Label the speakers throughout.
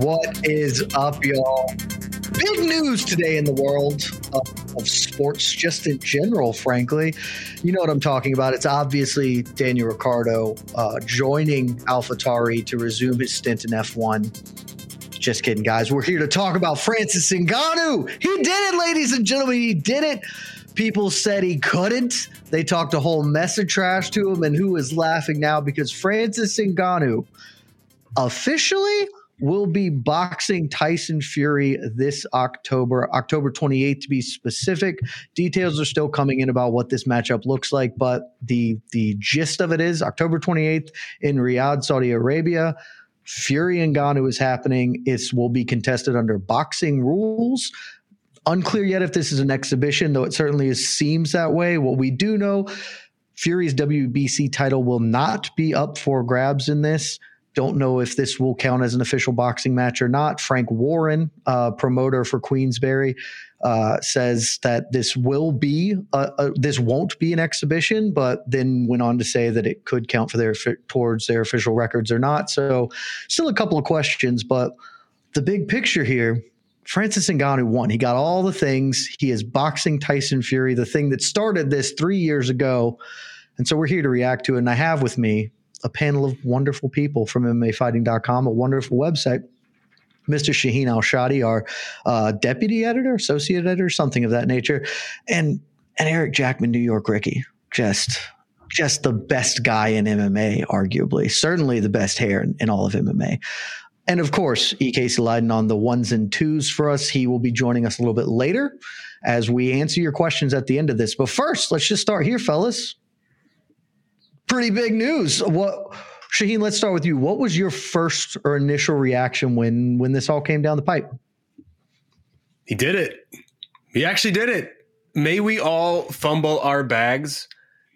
Speaker 1: What is up, y'all? Big news today in the world of, of, sports, just in general, frankly. You know what I'm talking about. It's obviously Daniel Ricciardo uh, joining AlphaTauri to resume his stint in F1. Just kidding, guys. We're here to talk about Francis Ngannou. He did it, ladies and gentlemen. He did it. People said he couldn't. They talked a whole mess of trash to him, and who is laughing now because Francis Ngannou officially – will be boxing Tyson Fury this October, October 28th to be specific. Details are still coming in about what this matchup looks like, but the the gist of it is October 28th in Riyadh, Saudi Arabia. Fury and Ngannou is happening. It will be contested under boxing rules. Unclear yet if this is an exhibition, though it certainly is, seems that way. What we do know, Fury's WBC title will not be up for grabs in this. Don't know if this will count as an official boxing match or not. Frank Warren, uh, promoter for Queensberry, uh, says that this will be a, a, this won't be an exhibition, but then went on to say that it could count for their towards their official records or not. So, still a couple of questions, but the big picture here. Francis Ngannou won. He got all the things. He is boxing Tyson Fury, the thing that started this three years ago. And so we're here to react to it. And I have with me a panel of wonderful people from MMAfighting.com, a wonderful website. Mr. Shaheen Al Shatti, our uh, deputy editor, associate editor, something of that nature, and and Eric Jackman, New York Ricky, just just the best guy in MMA, arguably, certainly the best hair in, in all of MMA. And of course, EK Leiden on the ones and twos for us. He will be joining us a little bit later as we answer your questions at the end of this. But first, let's just start here, fellas pretty big news. What Shaheen, let's start with you. What was your first or initial reaction when when this all came down the pipe?
Speaker 2: He did it. He actually did it. May we all fumble our bags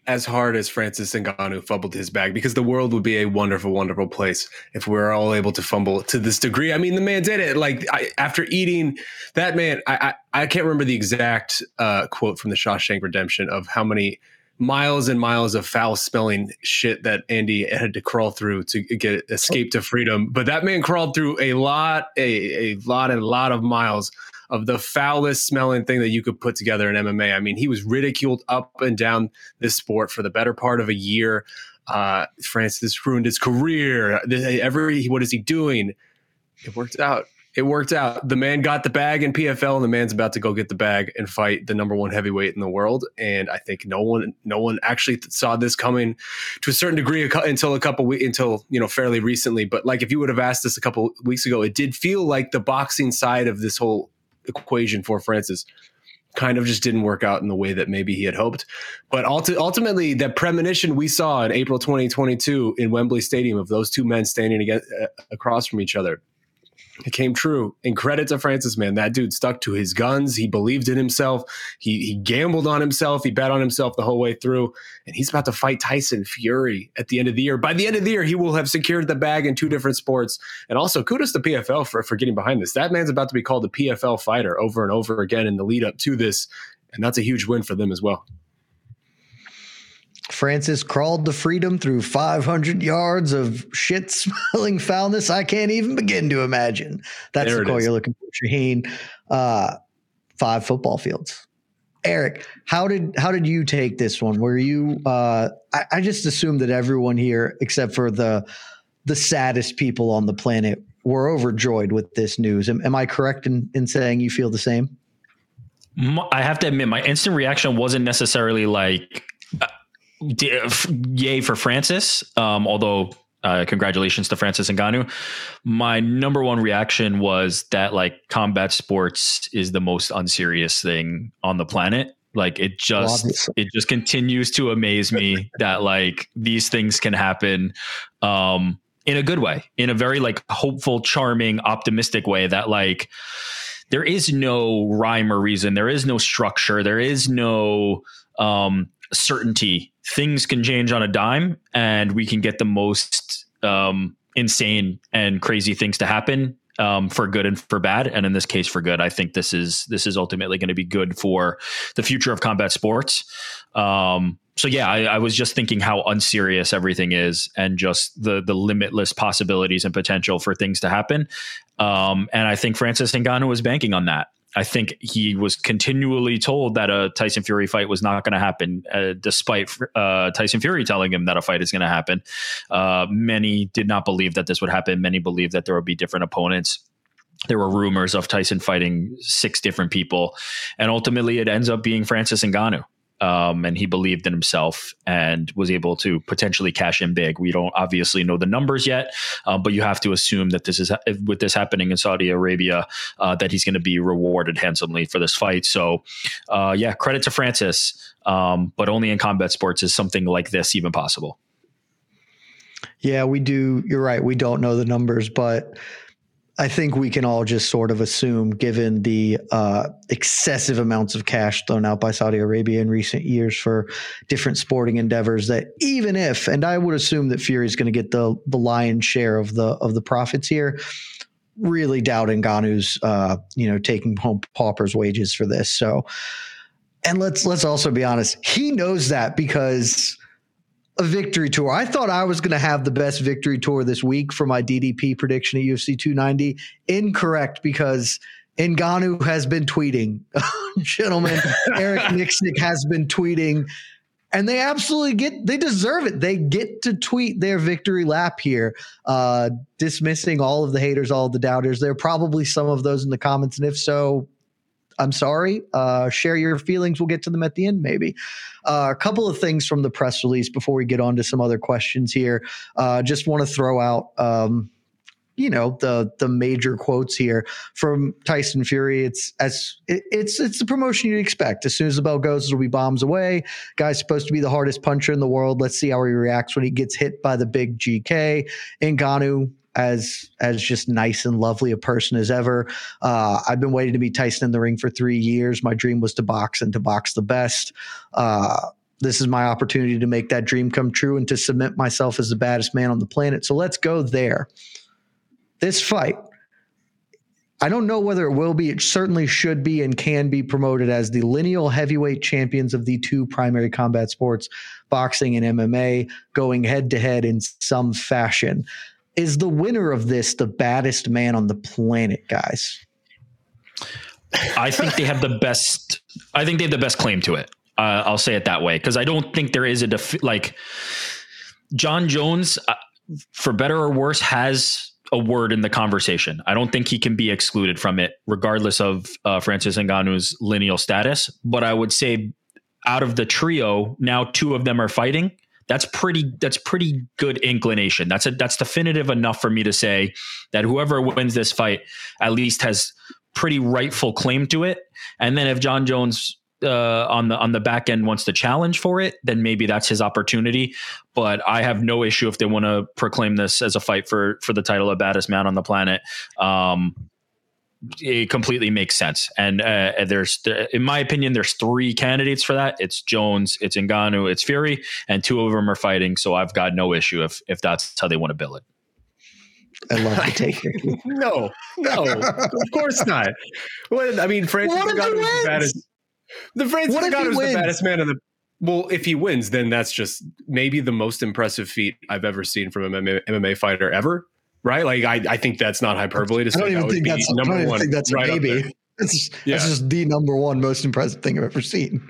Speaker 2: as hard as Francis Ngannou fumbled his bag because the world would be a wonderful, wonderful place if we are all able to fumble to this degree. I mean, the man did it. Like I, after eating that man, I, I, I can't remember the exact uh, quote from the Shawshank Redemption of how many miles and miles of foul smelling shit that Andy had to crawl through to get escape to freedom. But that man crawled through a lot, a, a lot and a lot of miles of the foulest smelling thing that you could put together in MMA. I mean, he was ridiculed up and down this sport for the better part of a year. Uh, Francis ruined his career. Every what is he doing? It worked out it worked out. The man got the bag in PFL, and the man's about to go get the bag and fight the number one heavyweight in the world. And I think no one, no one actually saw this coming to a certain degree until a couple until you know, fairly recently. But like, if you would have asked us a couple weeks ago, it did feel like the boxing side of this whole equation for Francis kind of just didn't work out in the way that maybe he had hoped. But ultimately, that premonition we saw in April 2022 in Wembley Stadium of those two men standing against, uh, across from each other it came true. And credit to Francis, man. That dude stuck to his guns. He believed in himself. He he gambled on himself. He bet on himself the whole way through. And he's about to fight Tyson Fury at the end of the year. By the end of the year, he will have secured the bag in two different sports. And also, kudos to PFL for, for getting behind this. That man's about to be called the PFL fighter over and over again in the lead up to this. And that's a huge win for them as well.
Speaker 1: Francis crawled to freedom through 500 yards of shit smelling foulness. I can't even begin to imagine. That's there the call you're looking for, Shaheen. Uh, five football fields. Eric, how did how did you take this one? Were you? Uh, I, I just assumed that everyone here, except for the the saddest people on the planet, were overjoyed with this news. Am, am I correct in, in saying you feel the same?
Speaker 3: I have to admit, my instant reaction wasn't necessarily like yay for Francis. Um, although uh, congratulations to Francis Ngannou. My number one reaction was that like combat sports is the most unserious thing on the planet. Like it just it just continues to amaze me that like these things can happen um, in a good way, in a very like hopeful, charming, optimistic way. That like there is no rhyme or reason, there is no structure, there is no um, certainty things can change on a dime and we can get the most um, insane and crazy things to happen um, for good and for bad. And in this case for good. I think this is this is ultimately going to be good for the future of combat sports. Um, so yeah I, I, was just thinking how unserious everything is and just the the limitless possibilities and potential for things to happen. Um, and i think francis ngannou was banking on that I think he was continually told that a Tyson Fury fight was not going to happen, uh, despite uh, Tyson Fury telling him that a fight is going to happen. Uh, many did not believe that this would happen. Many believed that there would be different opponents. There were rumors of Tyson fighting six different people, and ultimately it ends up being Francis Ngannou um, and he believed in himself and was able to potentially cash in big. We don't obviously know the numbers yet, um, but you have to assume that this is with this happening in Saudi Arabia uh, that he's going to be rewarded handsomely for this fight. So, uh, yeah, credit to Francis, um, but only in combat sports is something like this even possible.
Speaker 1: Yeah, we do. You're right. We don't know the numbers, but I think we can all just sort of assume, given the uh, excessive amounts of cash thrown out by Saudi Arabia in recent years for different sporting endeavors, that even if, and I would assume that Fury is going to get the the lion's share of the of the profits here, really doubt Ngannou's, uh, you know, taking home paupers' wages for this. So, and let's let's also be honest, he knows that because a victory tour. I thought I was going to have the best victory tour this week for my DDP prediction at UFC 290. Incorrect because Ngannou has been tweeting. Gentlemen, Eric Nicksick has been tweeting and they absolutely get they deserve it they get to tweet their victory lap here uh dismissing all of the haters all of the doubters there are probably some of those in the comments and if so I'm sorry. Uh, share your feelings. We'll get to them at the end, maybe. Uh, a couple of things from the press release before we get on to some other questions here. Uh, just want to throw out. Um, you know the the major quotes here from Tyson Fury. It's as it, it's it's the promotion you'd expect. As soon as the bell goes, it'll be bombs away. Guy's supposed to be the hardest puncher in the world. Let's see how he reacts when he gets hit by the big GK. Ngannou as as just nice and lovely a person as ever. Uh, I've been waiting to meet Tyson in the ring for three years. My dream was to box and to box the best. Uh, this is my opportunity to make that dream come true and to cement myself as the baddest man on the planet. So let's go there. This fight, I don't know whether it will be. It certainly should be and can be promoted as the lineal heavyweight champions of the two primary combat sports, boxing and MMA, going head to head in some fashion is the winner of this the baddest man on the planet, guys?
Speaker 3: I think they have the best. I think they have the best claim to it. Uh, I'll say it that way because I don't think there is a def- like Jon Jones, uh, for better or worse, has a word in the conversation. I don't think he can be excluded from it, regardless of uh, Francis Ngannou's lineal status. But I would say, out of the trio, now two of them are fighting that's pretty that's pretty good inclination. That's a that's definitive enough for me to say that whoever wins this fight at least has pretty rightful claim to it. And then if Jon Jones uh, on the on the back end wants to challenge for it, then maybe that's his opportunity. But I have no issue if they want to proclaim this as a fight for for the title of baddest man on the planet. Um, it completely makes sense. And uh, there's, in my opinion, there's three candidates for that. It's Jones, it's Ngannou, it's Fury, and two of them are fighting. So I've got no issue if if that's how they want to bill it.
Speaker 1: I love the taker.
Speaker 2: no, no, of course not. Well, I mean, Francis
Speaker 1: What
Speaker 2: Ngannou is the baddest. The Francis
Speaker 1: What if
Speaker 2: Ngannou is the baddest man in the. Well, if he wins, then that's just maybe the most impressive feat I've ever seen from a MMA, MMA fighter ever. Right? Like I, I think that's not hyperbole to
Speaker 1: I
Speaker 2: say
Speaker 1: don't
Speaker 2: that
Speaker 1: even
Speaker 2: would
Speaker 1: think that's. I
Speaker 2: number
Speaker 1: don't even
Speaker 2: one.
Speaker 1: think that's
Speaker 2: right
Speaker 1: maybe. That's,
Speaker 2: Yeah.
Speaker 1: that's just the number one most impressive thing I've ever seen.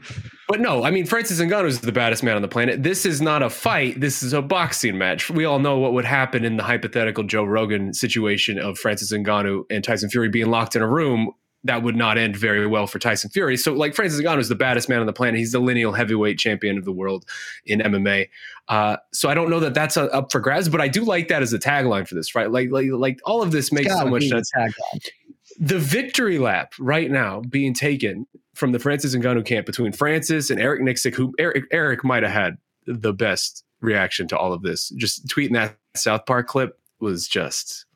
Speaker 2: But no, I mean Francis Ngannou is the baddest man on the planet. This is not a fight. This is a boxing match. We all know what would happen in the hypothetical Joe Rogan situation of Francis Ngannou and Tyson Fury being locked in a room. That would not end very well for Tyson Fury. So, like Francis Ngannou is the baddest man on the planet. He's the lineal heavyweight champion of the world in MMA. Uh, so I don't know that that's uh up for grabs, but I do like that as a tagline for this, right? Like, like, like all of this makes so much sense the victory lap right now being taken from the Francis Ngannou camp between Francis and Eric Nicksick, who Eric, Eric might have had the best reaction to all of this. Just tweeting that South Park clip was just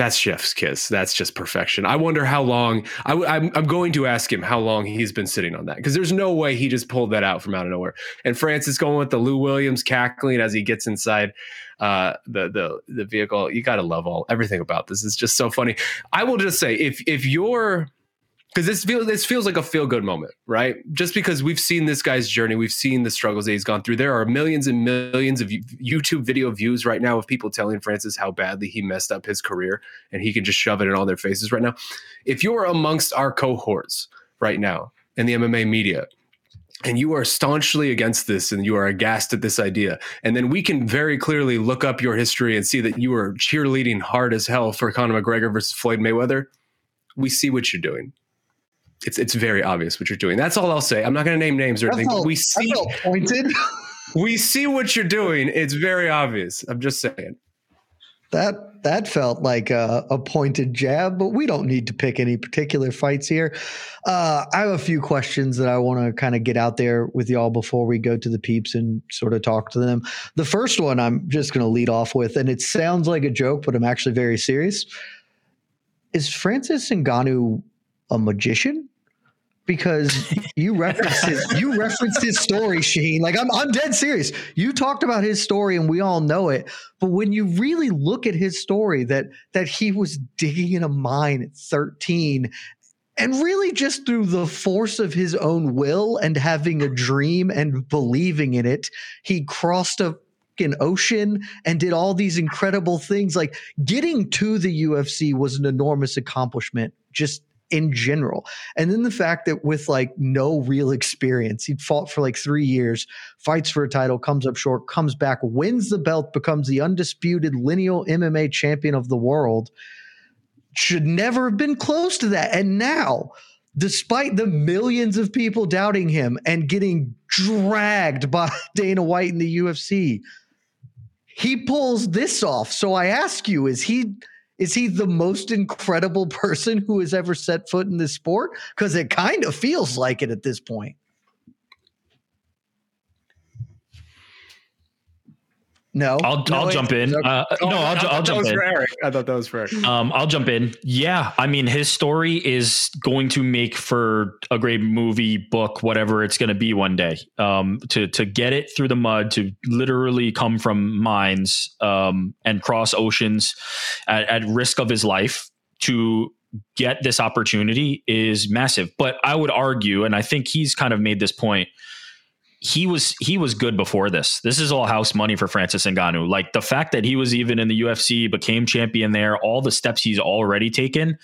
Speaker 2: that's chef's kiss. That's just perfection. I wonder how long. I, I'm, I'm going to ask him how long he's been sitting on that because there's no way he just pulled that out from out of nowhere. And Francis going with the Lou Williams cackling as he gets inside uh, the the the vehicle. You got to love all everything about this. It's just so funny. I will just say if if you're because this feels this feels like a feel good moment, right? Just because we've seen this guy's journey, we've seen the struggles that he's gone through. There are millions and millions of YouTube video views right now of people telling Francis how badly he messed up his career, and he can just shove it in all their faces right now. If you're amongst our cohorts right now in the MMA media, and you are staunchly against this and you are aghast at this idea and then we can very clearly look up your history and see that you were cheerleading hard as hell for Conor McGregor versus Floyd Mayweather we see what you're doing it's it's very obvious what you're doing that's all I'll say I'm not going to name names or
Speaker 1: That
Speaker 2: anything
Speaker 1: felt-
Speaker 2: we see
Speaker 1: pointed.
Speaker 2: we see what you're doing it's very obvious I'm just saying
Speaker 1: That that felt like a, a pointed jab, but we don't need to pick any particular fights here. Uh, I have a few questions that I want to kind of get out there with y'all before we go to the peeps and sort of talk to them. The first one I'm just going to lead off with, and it sounds like a joke, but I'm actually very serious. Is Francis Ngannou a magician? Because you referenced his, you referenced his story, Sheen. Like I'm, I'm dead serious. You talked about his story, and we all know it. But when you really look at his story, that that he was digging in a mine at 13, and really just through the force of his own will and having a dream and believing in it, he crossed a fucking ocean and did all these incredible things. Like getting to the UFC was an enormous accomplishment, just in general. And then the fact that with like no real experience, he'd fought for like three years, fights for a title, comes up short, comes back, wins the belt, becomes the undisputed lineal MMA champion of the world. Should never have been close to that. And now, despite the millions of people doubting him and getting dragged by Dana White in the UFC, he pulls this off. So I ask you, is he is he the most incredible person who has ever set foot in this sport? Because it kind of feels like it at this point. No,
Speaker 3: I'll
Speaker 1: No,
Speaker 3: I'll jump in. Uh,
Speaker 2: Oh,
Speaker 3: no, I'll, I'll jump in.
Speaker 2: I thought that was for Eric
Speaker 3: Um, I'll jump in. Yeah, I mean, his story is going to make for a great movie, book, whatever it's going to be one day. Um, to to get it through the mud, to literally come from mines um, and cross oceans at, at risk of his life to get this opportunity is massive. But I would argue, and I think he's kind of made this point he was he was good before this. This is all house money for Francis Ngannou. Like the fact that he was even in the UFC, became champion there, all the steps he's already taken,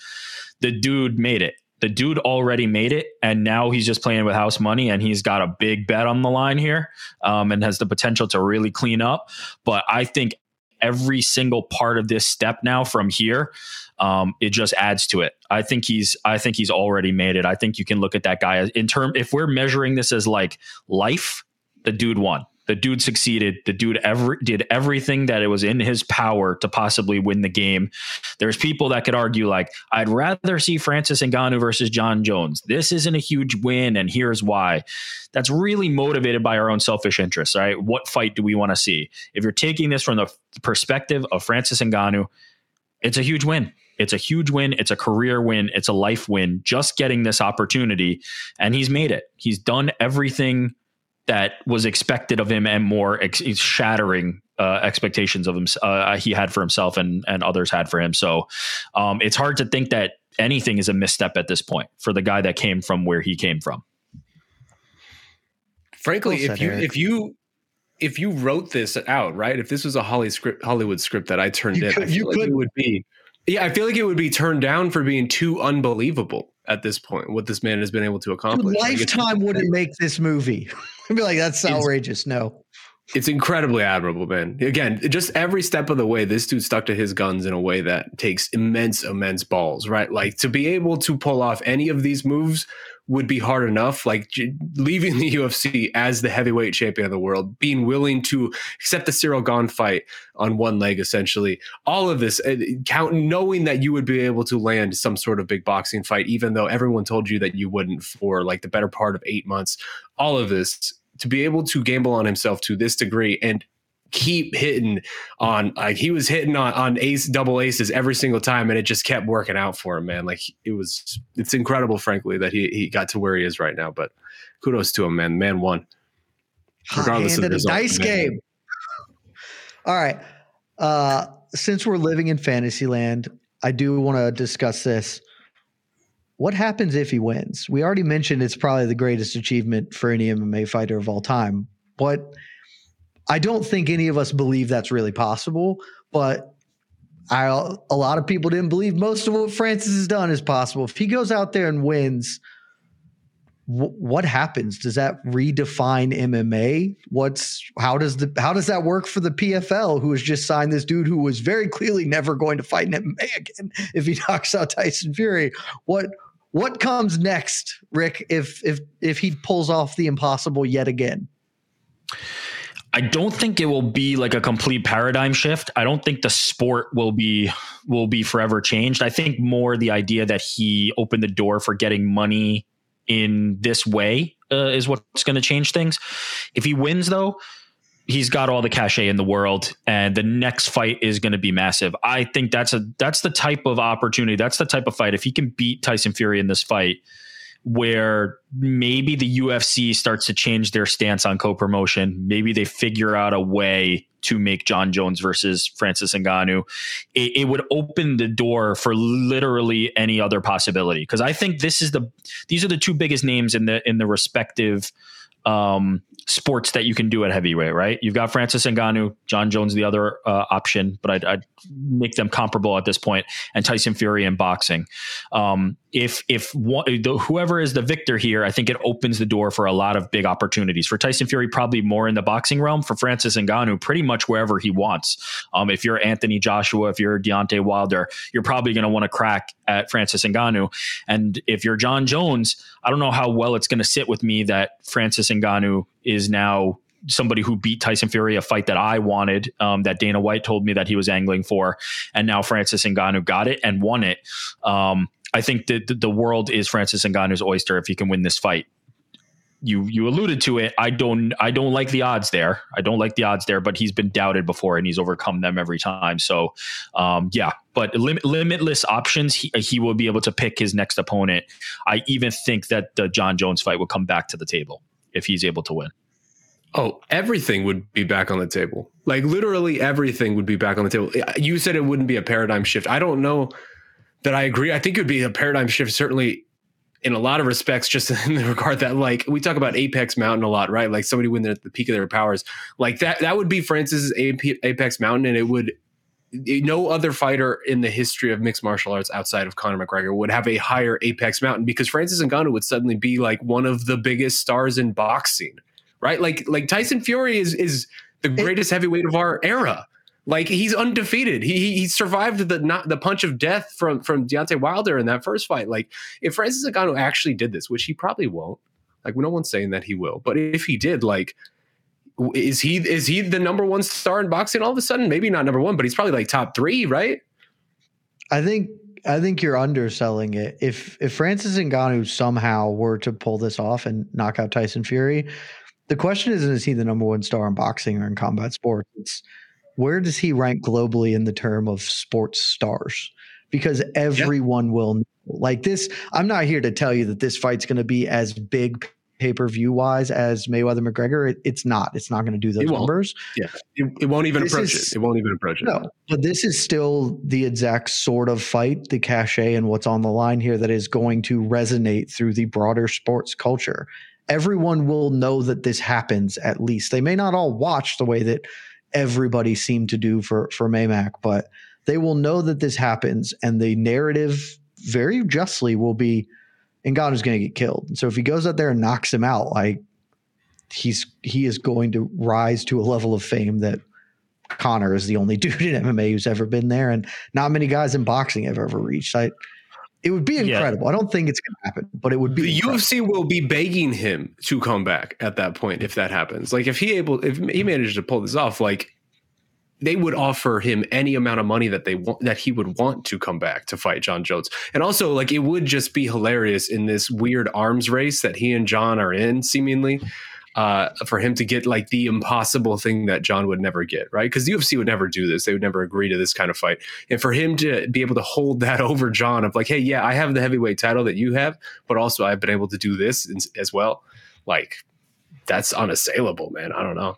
Speaker 3: the dude made it. The dude already made it, and now he's just playing with house money, and he's got a big bet on the line here, um, and has the potential to really clean up. But I think every single part of this step now from here um, it just adds to it. I think he's I think he's already made it. I think you can look at that guy in term if we're measuring this as like life, the dude won. The dude succeeded. The dude ever did everything that it was in his power to possibly win the game. There's people that could argue like, I'd rather see Francis Ngannou versus Jon Jones. This isn't a huge win, and here's why. That's really motivated by our own selfish interests, right? What fight do we want to see? If you're taking this from the perspective of Francis Ngannou, it's a huge win. It's a huge win. It's a career win. It's a life win. Just getting this opportunity, and he's made it. He's done everything that was expected of him and more ex- shattering uh, expectations of him uh, he had for himself and and others had for him. So um, it's hard to think that anything is a misstep at this point for the guy that came from where he came from.
Speaker 2: Frankly, if you Eric. if you if you wrote this out, right? If this was a Holly script, Hollywood script that I turned you in, could, I feel like could. it would be. Yeah, I feel like it would be turned down for being too unbelievable at this point. What this man has been able to accomplish.
Speaker 1: Dude, Lifetime wouldn't make this movie. I'd be like, that's outrageous. No.
Speaker 2: It's incredibly admirable, man. Again, just every step of the way, this dude stuck to his guns in a way that takes immense, immense balls, right? Like to be able to pull off any of these moves would be hard enough. Like leaving the UFC as the heavyweight champion of the world, being willing to accept the Cyril Gane fight on one leg, essentially. All of this, count knowing that you would be able to land some sort of big boxing fight, even though everyone told you that you wouldn't for like the better part of eight months. All of this to be able to gamble on himself to this degree and keep hitting on like he was hitting on on ace double aces every single time and it just kept working out for him man. Like it was it's incredible frankly that he he got to where he is right now but kudos to him man. Man won.
Speaker 1: Regardless of the result, dice game. All right uh since we're living in fantasy land i do want to discuss this. What happens if he wins? We already mentioned it's probably the greatest achievement for any MMA fighter of all time, but I don't think any of us believe that's really possible. But I, a lot of people didn't believe most of what Francis has done is possible. If he goes out there and wins, what happens? Does that redefine MMA? What's how does the how does that work for the PFL who has just signed this dude who was very clearly never going to fight in MMA again if he knocks out Tyson Fury? What what comes next, Rick, if if if he pulls off the impossible yet again?
Speaker 3: I don't think it will be like a complete paradigm shift. I don't think the sport will be will be forever changed. I think more the idea that he opened the door for getting money in this way uh, is what's going to change things. If he wins, though, he's got all the cachet in the world and the next fight is going to be massive. I think that's a that's the type of opportunity, that's the type of fight if he can beat Tyson Fury in this fight where maybe the UFC starts to change their stance on co-promotion, maybe they figure out a way to make Jon Jones versus Francis Ngannou, it, it would open the door for literally any other possibility. Because I think this is the these are the two biggest names in the in the respective um, sports that you can do at heavyweight, right? You've got Francis Ngannou, Jon Jones, the other uh, option, but I'd, I'd, make them comparable at this point, and Tyson Fury in boxing. Um, if if one, the, whoever is the victor here, I think it opens the door for a lot of big opportunities for Tyson Fury. Probably more in the boxing realm. For Francis Ngannou, pretty much wherever he wants. Um, if you're Anthony Joshua, if you're Deontay Wilder, you're probably going to want to crack at Francis Ngannou. And if you're Jon Jones, I don't know how well it's going to sit with me that Francis Ngannou is now somebody who beat Tyson Fury, a fight that I wanted, um, that Dana White told me that he was angling for, and now Francis Ngannou got it and won it. Um, I think that the world is Francis Ngannou's oyster if he can win this fight. You you alluded to it. I don't I don't like the odds there. I don't like the odds there, but he's been doubted before and he's overcome them every time. So, um, yeah. But lim- limitless options. He, he will be able to pick his next opponent. I even think that the Jon Jones fight will come back to the table if he's able to win.
Speaker 2: Oh, everything would be back on the table. Like literally everything would be back on the table. You said it wouldn't be a paradigm shift. I don't know that I agree. I think it would be a paradigm shift, certainly in a lot of respects, just in the regard that like we talk about Apex Mountain a lot, right? Like somebody when they're at the peak of their powers, like that that would be Francis's Apex Mountain, and it would Eh, no other fighter in the history of mixed martial arts outside of Conor McGregor would have a higher Apex Mountain because Francis Ngannou would suddenly be like one of the biggest stars in boxing, right? Like like Tyson Fury is is the greatest heavyweight of our era. Like he's undefeated. He he survived the not the punch of death from from Deontay Wilder in that first fight. Like if Francis Ngannou actually did this, which he probably won't. Like no one's saying that he will, but if he did, like is he is he the number one star in boxing all of a sudden? Maybe not number one, but he's probably like top three, right?
Speaker 1: I think I think you're underselling it. If if Francis Ngannou somehow were to pull this off and knock out Tyson Fury, the question isn't is he the number one star in boxing or in combat sports? It's where does he rank globally in the term of sports stars? Because everyone yeah. will like this. I'm not here to tell you that this fight's going to be as big pay per view wise as Mayweather McGregor. It, it's not. It's not going to do those numbers.
Speaker 2: Yeah, it, it won't even this approach is, it. It won't even approach it.
Speaker 1: No, but this is still the exact sort of fight, the cachet, and what's on the line here that is going to resonate through the broader sports culture. Everyone will know that this happens. At least they may not all watch the way that everybody seemed to do for for Maymac, but they will know that this happens, and the narrative very justly will be Ngannou's going to get killed. And so if he goes out there and knocks him out, like he's he is going to rise to a level of fame that Conor is the only dude in MMA who's ever been there, and not many guys in boxing have ever reached. I, it would be incredible. Yeah. I don't think it's going to happen, but it would be.
Speaker 2: The
Speaker 1: incredible.
Speaker 2: UFC will be begging him to come back at that point if that happens. Like if he able, if he mm-hmm. manages to pull this off, like they would offer him any amount of money that they want that he would want to come back to fight Jon Jones. And also like it would just be hilarious in this weird arms race that he and Jon are in seemingly. Uh, for him to get like the impossible thing that Jon would never get, right? Because the UFC would never do this; they would never agree to this kind of fight. And for him to be able to hold that over Jon of like, hey, yeah, I have the heavyweight title that you have, but also I've been able to do this as well. Like, that's unassailable, man. I don't know.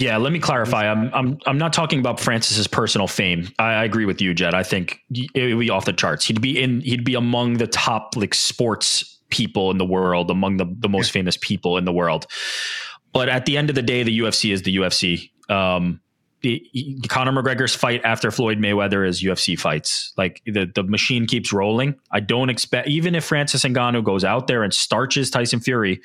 Speaker 3: Yeah, let me clarify. I'm I'm I'm not talking about Francis's personal fame. I, I, agree with you, Jed. I think it would be off the charts. He'd be in. He'd be among the top like sports people in the world, among the the most famous people in the world. But at the end of the day, the UFC is the UFC. Um, the, Conor McGregor's fight after Floyd Mayweather is UFC fights. Like the the machine keeps rolling. I don't expect even if Francis Ngannou goes out there and starches Tyson Fury,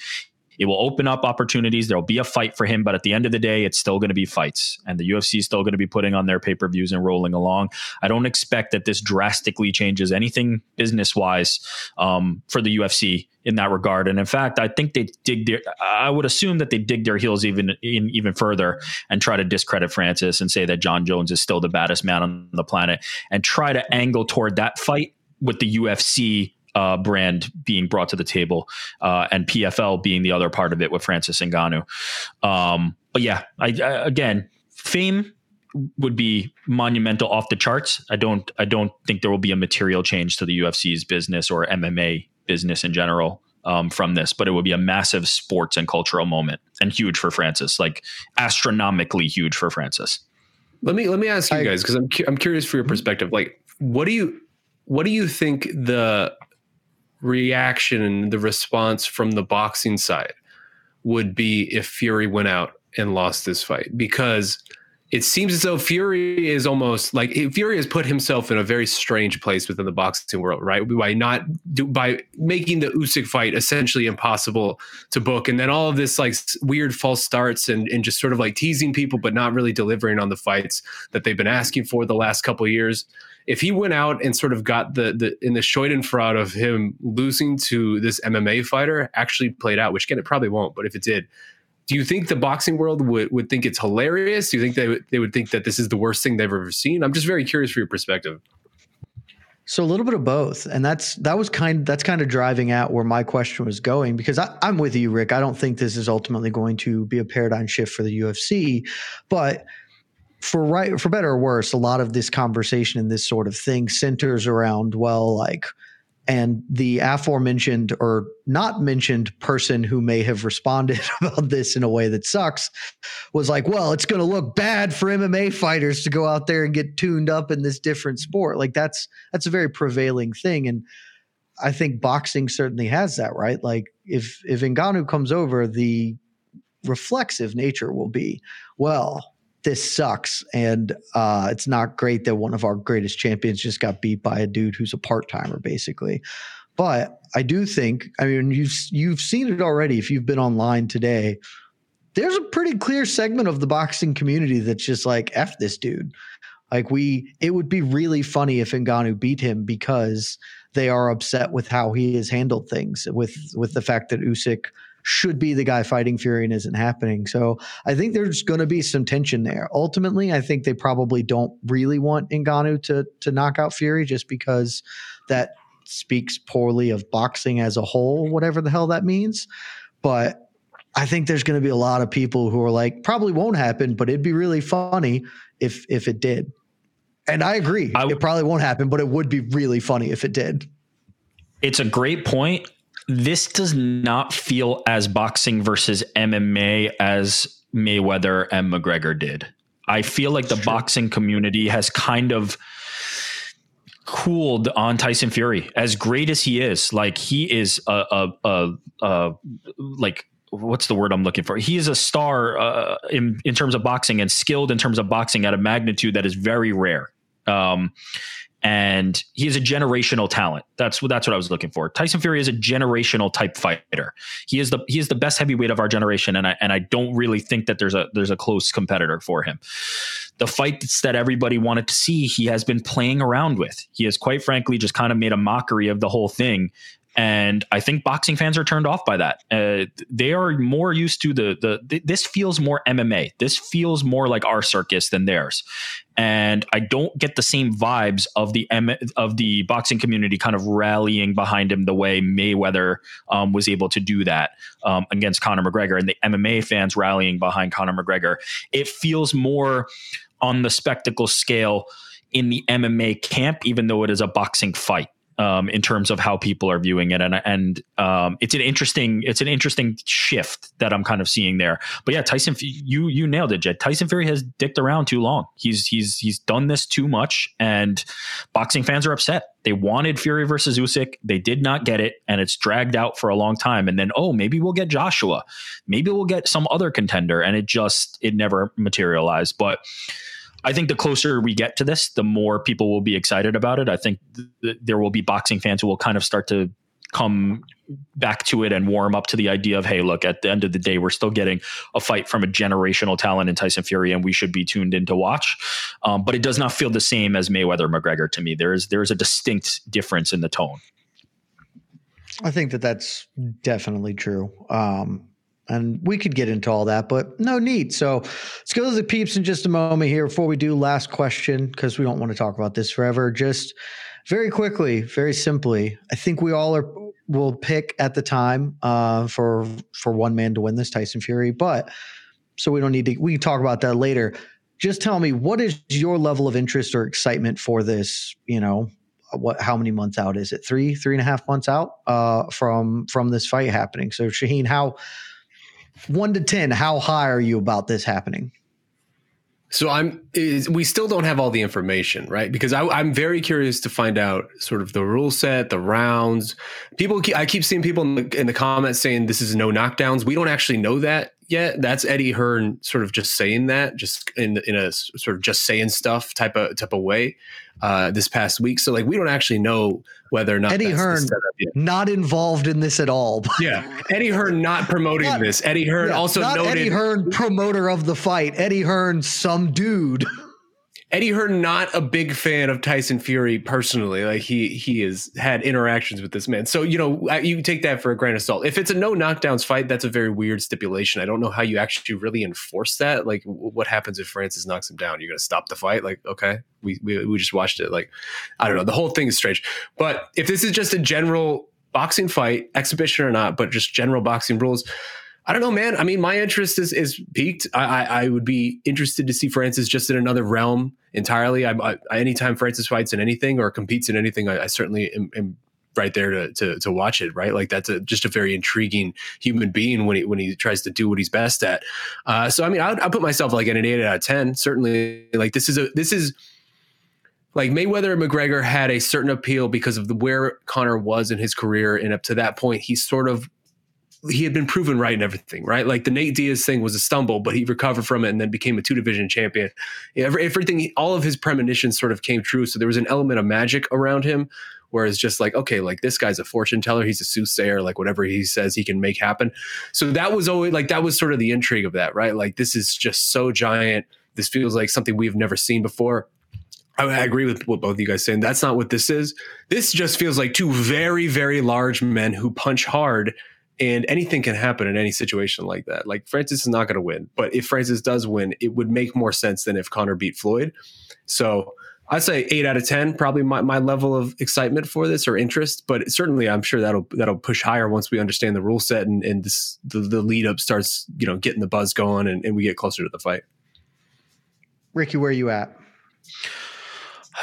Speaker 3: It will open up opportunities. There'll be a fight for him, but at the end of the day, it's still going to be fights, and the UFC is still going to be putting on their pay per views and rolling along. I don't expect that this drastically changes anything business wise um, for the UFC in that regard. And in fact, I think they dig their. I would assume that they dig their heels even in, even further and try to discredit Francis and say that Jon Jones is still the baddest man on the planet, and try to angle toward that fight with the UFC uh, brand being brought to the table, uh, and PFL being the other part of it with Francis Ngannou. Um, but yeah, I, I, again, fame would be monumental off the charts. I don't I don't think there will be a material change to the UFC's business or MMA business in general um, from this, but it would be a massive sports and cultural moment and huge for Francis, like astronomically huge for Francis.
Speaker 2: Let me let me ask you guys because I'm cu- I'm curious for your perspective. Like, what do you what do you think the reaction and the response from the boxing side would be if Fury went out and lost this fight? Because it seems as though Fury is almost like Fury has put himself in a very strange place within the boxing world, right? By not do, by making the Usyk fight essentially impossible to book, and then all of this like weird false starts and and just sort of like teasing people, but not really delivering on the fights that they've been asking for the last couple years. If he went out and sort of got the the in the Schadenfreude of him losing to this MMA fighter actually played out, which again it probably won't, but if it did, do you think the boxing world would, would think it's hilarious? Do you think they would, they would think that this is the worst thing they've ever seen? I'm just very curious for your perspective.
Speaker 1: So a little bit of both, and that's that was kind that's kind of driving at where my question was going because I, I'm with you, Rick. I don't think this is ultimately going to be a paradigm shift for the UFC, but for right for better or worse, a lot of this conversation and this sort of thing centers around well, like and the aforementioned or not mentioned person who may have responded about this in a way that sucks was like, well, it's going to look bad for MMA fighters to go out there and get tuned up in this different sport. Like that's that's a very prevailing thing and I think boxing certainly has that, right? Like if if Ngannou comes over, the reflexive nature will be, well, this sucks and uh, it's not great that one of our greatest champions just got beat by a dude who's a part-timer basically. But i do think i mean you've you've seen it already if you've been online today. There's a pretty clear segment of the boxing community that's just like f this dude. Like we it would be really funny if Ngannou beat him because they are upset with how he has handled things with with the fact that Usyk should be the guy fighting Fury and isn't happening. So I think there's going to be some tension there. Ultimately, I think they probably don't really want Ngannou to to knock out Fury just because that speaks poorly of boxing as a whole, whatever the hell that means. But I think there's going to be a lot of people who are like, probably won't happen, but it'd be really funny if if it did. And I agree, it probably won't happen, but it would be really funny if it did.
Speaker 3: It's a great point this does not feel as boxing versus MMA as Mayweather and McGregor did. I feel like the boxing community has kind of cooled on Tyson Fury. As great as he is, like he is a a, a, a like what's the word I'm looking for? He is a star uh, in in terms of boxing and skilled in terms of boxing at a magnitude that is very rare. Um, and he is a generational talent. That's what that's what I was looking for. Tyson Fury is a generational type fighter. He is the he is the best heavyweight of our generation, and I and I don't really think that there's a there's a close competitor for him. The fights that everybody wanted to see, he has been playing around with. He has quite frankly just kind of made a mockery of the whole thing and I think boxing fans are turned off by that. Uh, they are more used to the, the the this feels more MMA. This feels more like our circus than theirs, and I don't get the same vibes of the M- of the boxing community kind of rallying behind him the way Mayweather um, was able to do that um, against Conor McGregor, and the MMA fans rallying behind Conor McGregor. It feels more on the spectacle scale in the MMA camp, even though it is a boxing fight um, in terms of how people are viewing it, and and um, it's an interesting it's an interesting shift that I'm kind of seeing there. But yeah, Tyson, you you nailed it, Jed. Tyson Fury has dicked around too long. He's he's he's done this too much, and boxing fans are upset. They wanted Fury versus Usyk, they did not get it, and it's dragged out for a long time. And then oh, maybe we'll get Joshua, maybe we'll get some other contender, and it just it never materialized. But I think the closer we get to this, the more people will be excited about it. I think th- there will be boxing fans who will kind of start to come back to it and warm up to the idea of hey look at the end of the day we're still getting a fight from a generational talent in tyson fury and we should be tuned in to watch. Um, but it does not feel the same as mayweather mcgregor to me. There is there is a distinct difference in the tone.
Speaker 1: I think that that's definitely true. Um, and we could get into all that, but no need. So let's go to the peeps in just a moment here before we do last question, because we don't want to talk about this forever. Just very quickly, very simply, I think we all are will pick at the time uh, for for one man to win this Tyson Fury, but so we don't need to. We can talk about that later. Just tell me what is your level of interest or excitement for this? You know, what? How many months out is it? Three, three and a half months out uh, from from this fight happening. So Shaheen, how one to 10, how high are you about this happening?
Speaker 2: So I'm. Is, we still don't have all the information, right? Because I, am very curious to find out sort of the rule set, the rounds. People, keep, I keep seeing people in the, in the comments saying this is no knockdowns. We don't actually know that yet. That's Eddie Hearn sort of just saying that, just in in a sort of just saying stuff type of type of way uh, this past week. So like we don't actually know whether or not
Speaker 1: Eddie Hearn not involved in this at all.
Speaker 2: yeah, Eddie Hearn not promoting not, this. Eddie Hearn yeah, also not noted
Speaker 1: Eddie Hearn promoter of the fight. Eddie Hearn some dude.
Speaker 2: Eddie Hearn not a big fan of Tyson Fury personally. Like he he has had interactions with this man. So you know you take that for a grain of salt. If it's a no knockdowns fight, that's a very weird stipulation. I don't know how you actually really enforce that. Like what happens if Francis knocks him down? You're gonna stop the fight? Like okay, we we we just watched it. Like I don't know. The whole thing is strange. But if this is just a general boxing fight, exhibition or not, but just general boxing rules I don't know, man. I mean, my interest is is peaked. I, I, I would be interested to see Francis just in another realm entirely. I, I anytime Francis fights in anything or competes in anything, I, I certainly am, am, right there to, to to watch it. Right, like that's a, just a very intriguing human being when he when he tries to do what he's best at. Uh, so I mean, I put myself like at an eight out of ten. Certainly, like this is a this is like Mayweather and McGregor had a certain appeal because of the where Conor was in his career, and up to that point, he sort of he had been proven right in everything, right? Like the Nate Diaz thing was a stumble, but he recovered from it and then became a two division champion. Everything, all of his premonitions sort of came true. So there was an element of magic around him, whereas just like, okay, like this guy's a fortune teller, he's a soothsayer, like whatever he says, he can make happen. So that was always like, that was sort of the intrigue of that, right? Like this is just so giant. This feels like something we've never seen before. I, agree with what both of you guys saying. That's not what this is. This just feels like two very, very large men who punch hard and anything can happen in any situation like that. Like Francis is not going to win, but if Francis does win, it would make more sense than if Conor beat Floyd. So I'd say eight out of ten, probably my, my level of excitement for this or interest. But certainly, I'm sure that'll that'll push higher once we understand the rule set and, and this the, the lead up starts, you know, getting the buzz going and, and we get closer to the fight.
Speaker 1: Ricky, where are you at?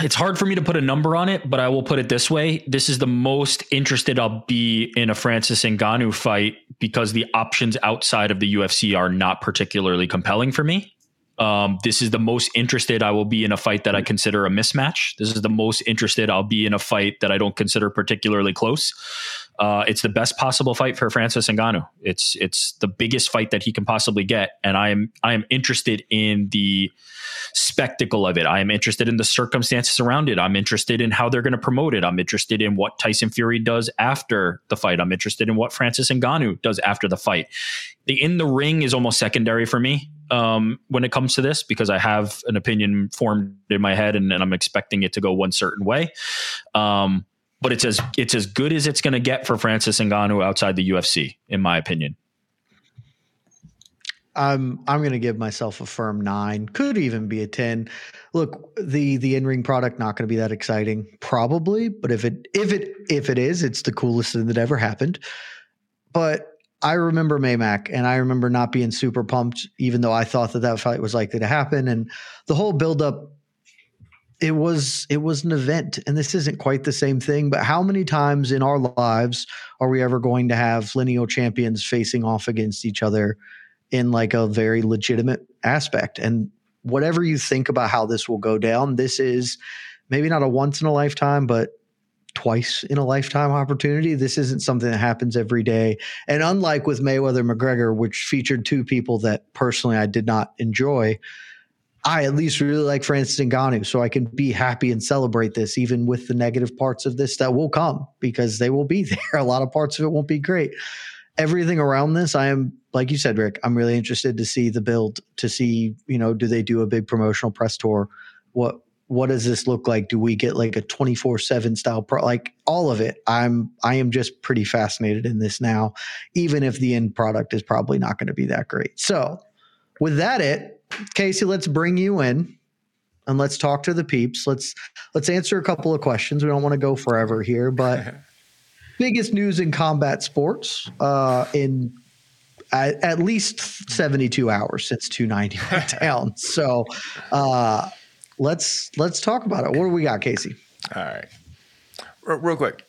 Speaker 3: It's hard for me to put a number on it, but I will put it this way. This is the most interested I'll be in a Francis Ngannou fight because the options outside of the UFC are not particularly compelling for me. Um, this is the most interested I will be in a fight that I consider a mismatch. This is the most interested I'll be in a fight that I don't consider particularly close. Uh, it's the best possible fight for Francis Ngannou. It's it's the biggest fight that he can possibly get, and I am I am interested in the spectacle of it. I am interested in the circumstances around it. I'm interested in how they're going to promote it. I'm interested in what Tyson Fury does after the fight. I'm interested in what Francis Ngannou does after the fight. The in the ring is almost secondary for me um, when it comes to this because I have an opinion formed in my head and, and I'm expecting it to go one certain way. Um, but it's as it's as good as it's going to get for Francis Ngannou outside the UFC, in my opinion.
Speaker 1: I'm I'm going to give myself a firm nine. Could even be a ten. Look, the the in ring product not going to be that exciting, probably. But if it if it if it is, it's the coolest thing that ever happened. But I remember Maymac, and I remember not being super pumped, even though I thought that that fight was likely to happen, and the whole build up. It was it was an event, and this isn't quite the same thing. But how many times in our lives are we ever going to have lineal champions facing off against each other? in like a very legitimate aspect. And whatever you think about how this will go down, this is maybe not a once in a lifetime, but twice in a lifetime opportunity. This isn't something that happens every day. And unlike with Mayweather McGregor, which featured two people that personally I did not enjoy, I at least really like Francis Ngannou, so I can be happy and celebrate this, even with the negative parts of this that will come because they will be there. A lot of parts of it won't be great. Everything around this, I am like you said, Rick. I'm really interested to see the build, to see you know, do they do a big promotional press tour? What what does this look like? Do we get like a 24 seven style pro? Like all of it. I'm I am just pretty fascinated in this now, even if the end product is probably not going to be that great. So with that, it Casey, let's bring you in and let's talk to the peeps. Let's let's answer a couple of questions. We don't want to go forever here, but biggest news in combat sports uh, in at, at, least 72 hours since 290 went down. So uh, let's let's talk about it. What do we got, Casey?
Speaker 4: All right, R- real quick,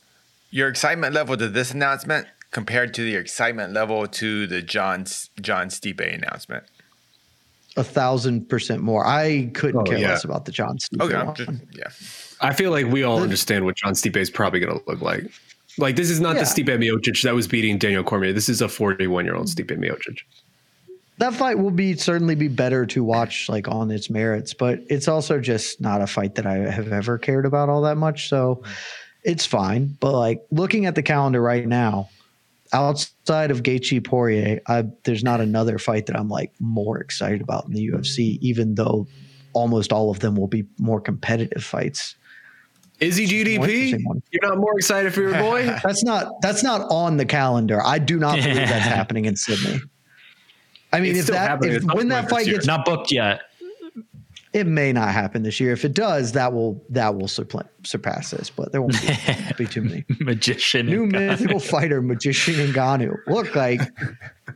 Speaker 4: your excitement level to this announcement compared to the excitement level to the Jon Jon Stipe announcement
Speaker 1: a thousand percent more. I couldn't oh, care yeah. less about the Jon Stipe. Okay,
Speaker 2: just, yeah. I feel like we all the, understand what Jon Stipe is probably going to look like. Like this is not yeah. the Stipe Miocic that was beating Daniel Cormier. This is a 41 year old mm-hmm. Stipe Miocic.
Speaker 1: That fight will be certainly be better to watch like on its merits, but it's also just not a fight that I have ever cared about all that much. So mm. it's fine. But like looking at the calendar right now, outside of Gaethje Poirier, I, there's not another fight that I'm like more excited about in the UFC, even though almost all of them will be more competitive fights.
Speaker 2: Is he GDP? You're not more excited for your boy?
Speaker 1: that's not that's not on the calendar. I do not believe that's happening in Sydney. I mean, it's if that if, when that fight gets
Speaker 3: not booked yet,
Speaker 1: it may not happen this year. If it does, that will that will surpass this, but there won't be, be too many.
Speaker 3: magician,
Speaker 1: new mythical fighter, magician Ngannou. Look, like,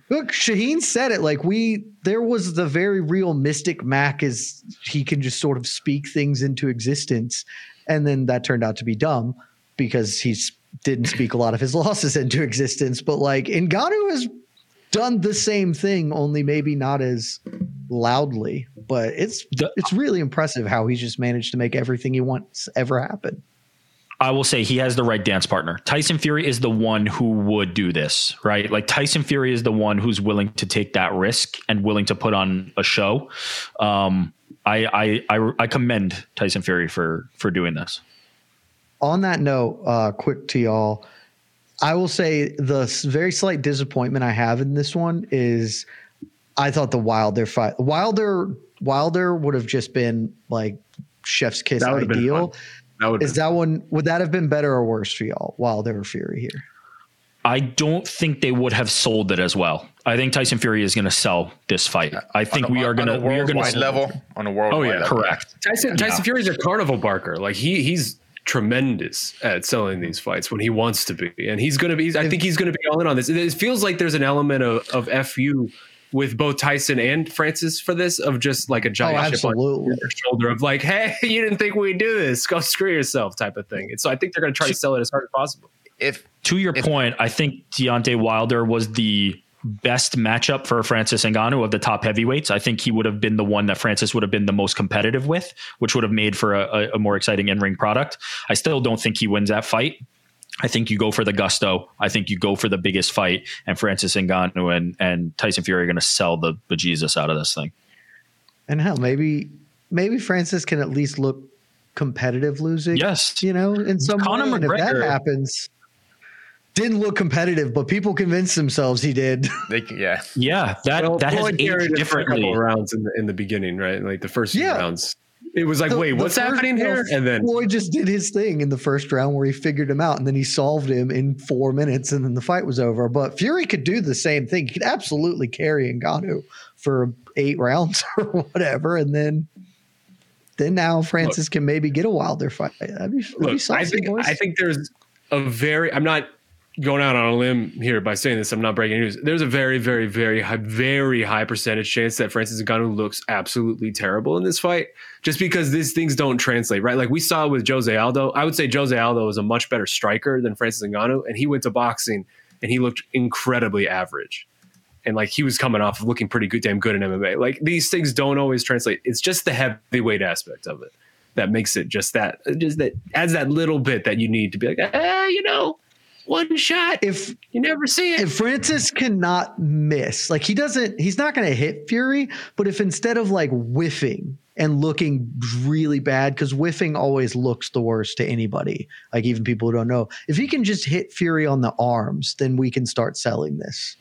Speaker 1: look, Shaheen said it. Like we, there was the very real mystic Mac. Is he can just sort of speak things into existence, and then that turned out to be dumb because he's didn't speak a lot of his losses into existence. But like Ngannou has done the same thing, only maybe not as loudly. But it's the, it's really impressive how he's just managed to make everything he wants ever happen.
Speaker 3: I will say he has the right dance partner. Tyson Fury is the one who would do this, right? Like Tyson Fury is the one who's willing to take that risk and willing to put on a show. Um, I, I, I I commend Tyson Fury for for doing this.
Speaker 1: On that note, uh, quick to y'all, I will say the very slight disappointment I have in this one is I thought the Wilder fight Wilder Wilder would have just been like chef's kiss ideal. That is that one would that have been better or worse for y'all Wilder or Fury here?
Speaker 3: I don't think they would have sold it as well. I think Tyson Fury is going to sell this fight. I think a, we are going to we are going
Speaker 4: to level on a world. Oh yeah,
Speaker 3: correct.
Speaker 2: Tyson Tyson yeah. Fury is a carnival barker. Like he he's tremendous at selling these fights when he wants to be, and he's going to be. I think he's going to be all in on this. It feels like there's an element of, of fu with both Tyson and Francis for this of just like a giant oh, chip on your shoulder of like, hey, you didn't think we'd do this? Go screw yourself, type of thing. And so I think they're going to try to sell it as hard as possible.
Speaker 4: If
Speaker 3: to your
Speaker 4: if,
Speaker 3: point, I think Deontay Wilder was the best matchup for Francis Ngannou of the top heavyweights. I think he would have been the one that Francis would have been the most competitive with, which would have made for a, a more exciting in ring product. I still don't think he wins that fight. I think you go for the gusto. I think you go for the biggest fight, and Francis Ngannou and, and Tyson Fury are going to sell the bejesus out of this thing.
Speaker 1: And hell, maybe maybe Francis can at least look competitive losing.
Speaker 3: Yes,
Speaker 1: you know, in some Conor way. McGregor, if that happens, didn't look competitive, but people convinced themselves he did.
Speaker 4: They, yeah,
Speaker 3: yeah. That well, that Floyd has aged differently. A couple
Speaker 2: rounds in the in the beginning, right? Like the first yeah. rounds. It was like, wait, what's happening here?
Speaker 1: And then Floyd just did his thing in the first round where he figured him out, and then he solved him in four minutes, and then the fight was over. But Fury could do the same thing. He could absolutely carry Ngannou for eight rounds or whatever, and then then now Francis look, can maybe get a Wilder fight. That'd be, that'd look,
Speaker 2: I think
Speaker 1: boys.
Speaker 2: I think there's a very. I'm not going out on a limb here by saying this. I'm not breaking news. There's a very, very, very high, very high percentage chance that Francis Ngannou looks absolutely terrible in this fight, just because these things don't translate, right? Like we saw with Jose Aldo. I would say Jose Aldo is a much better striker than Francis Ngannou, and he went to boxing and he looked incredibly average. And like he was coming off of looking pretty good, damn good in MMA. Like these things don't always translate. It's just the heavyweight aspect of it that makes it just that, just that adds that little bit that you need to be like, ah, you know, one shot. If you never see it,
Speaker 1: if Francis cannot miss, like he doesn't, he's not going to hit Fury. But if instead of like whiffing and looking really bad because whiffing always looks the worst to anybody, like even people who don't know. If he can just hit Fury on the arms, then we can start selling this.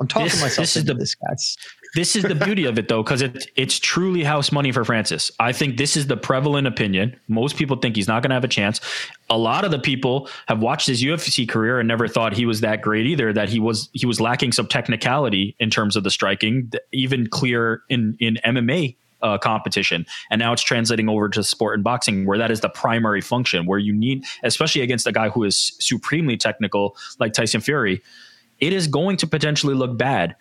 Speaker 1: I'm talking
Speaker 3: This-
Speaker 1: myself
Speaker 3: this is the-
Speaker 1: this, guys.
Speaker 3: This is the beauty of it though because it, it's truly house money for francis. I think this is the prevalent opinion. Most people think he's not going to have a chance. A lot of the people have watched his ufc career and never thought he was that great either that he was he was lacking some technicality in terms of the striking even clear in in mma uh, competition. And now it's translating over to sport and boxing where that is the primary function where you need especially against a guy who is supremely technical like tyson fury it is going to potentially look bad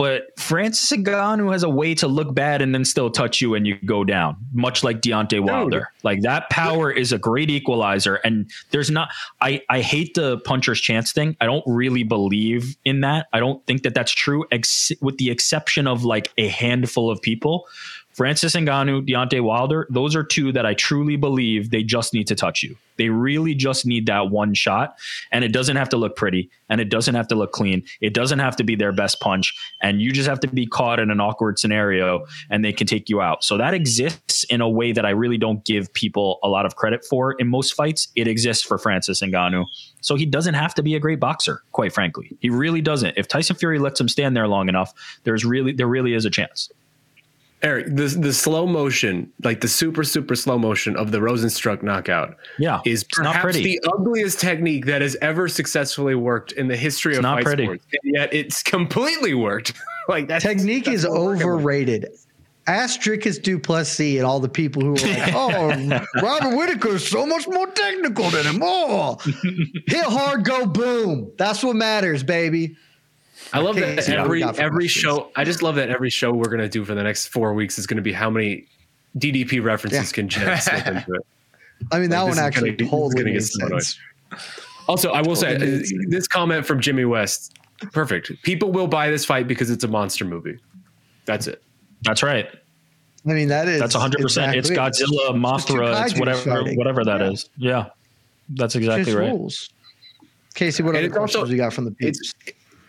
Speaker 3: but Francis Ngannou has a way to look bad and then still touch you and you go down, much like Deontay Wilder. Like that power is a great equalizer. And there's not, I, I hate the puncher's chance thing. I don't really believe in that. I don't think that that's true, ex- with the exception of like a handful of people. Francis Ngannou, Deontay Wilder, those are two that I truly believe they just need to touch you. They really just need that one shot. And it doesn't have to look pretty and it doesn't have to look clean. It doesn't have to be their best punch. And you just have to be caught in an awkward scenario and they can take you out. So that exists in a way that I really don't give people a lot of credit for in most fights. It exists for Francis Ngannou. So he doesn't have to be a great boxer, quite frankly. He really doesn't. If Tyson Fury lets him stand there long enough, there's really there really is a chance.
Speaker 2: Eric, the the slow motion, like the super super slow motion of the Rozenstruik knockout,
Speaker 3: Yeah,
Speaker 2: is
Speaker 3: it's not
Speaker 2: perhaps
Speaker 3: pretty.
Speaker 2: the ugliest technique that has ever successfully worked in the history of
Speaker 3: not
Speaker 2: fight
Speaker 3: pretty.
Speaker 2: sports, and yet it's completely worked. like that
Speaker 1: Technique is overrated. Ask Dricus Du Plessis and all the people who are like, oh, Robert Whitaker is so much more technical than him. Oh, hit hard, go boom. That's what matters, baby.
Speaker 2: I love that
Speaker 1: so
Speaker 2: every
Speaker 1: got
Speaker 2: every
Speaker 1: questions?
Speaker 2: show. I just love that every show we're gonna do for the next four weeks is gonna be how many DDP references
Speaker 1: Yeah.
Speaker 2: can Jed slip into it.
Speaker 1: I mean, that
Speaker 2: Like, this
Speaker 1: one actually
Speaker 2: gonna- is
Speaker 1: totally
Speaker 2: gonna
Speaker 1: makes
Speaker 2: so annoying.
Speaker 1: sense.
Speaker 2: Also, I will say
Speaker 1: Totally
Speaker 2: uh, this comment from Jimmy West, perfect. People will buy this fight because it's a monster movie. That's it.
Speaker 3: That's right.
Speaker 1: I mean, that is
Speaker 3: That's 100%. it's. Godzilla,
Speaker 1: It's
Speaker 3: Mothra, it's
Speaker 1: kaijus
Speaker 3: whatever
Speaker 1: fighting.
Speaker 3: whatever that
Speaker 1: Yeah.
Speaker 3: is. Yeah. That's
Speaker 1: Just
Speaker 3: exactly right.
Speaker 1: rules. Casey, what
Speaker 2: And
Speaker 1: other
Speaker 2: it's also-
Speaker 1: questions you got from the peeps?
Speaker 2: It's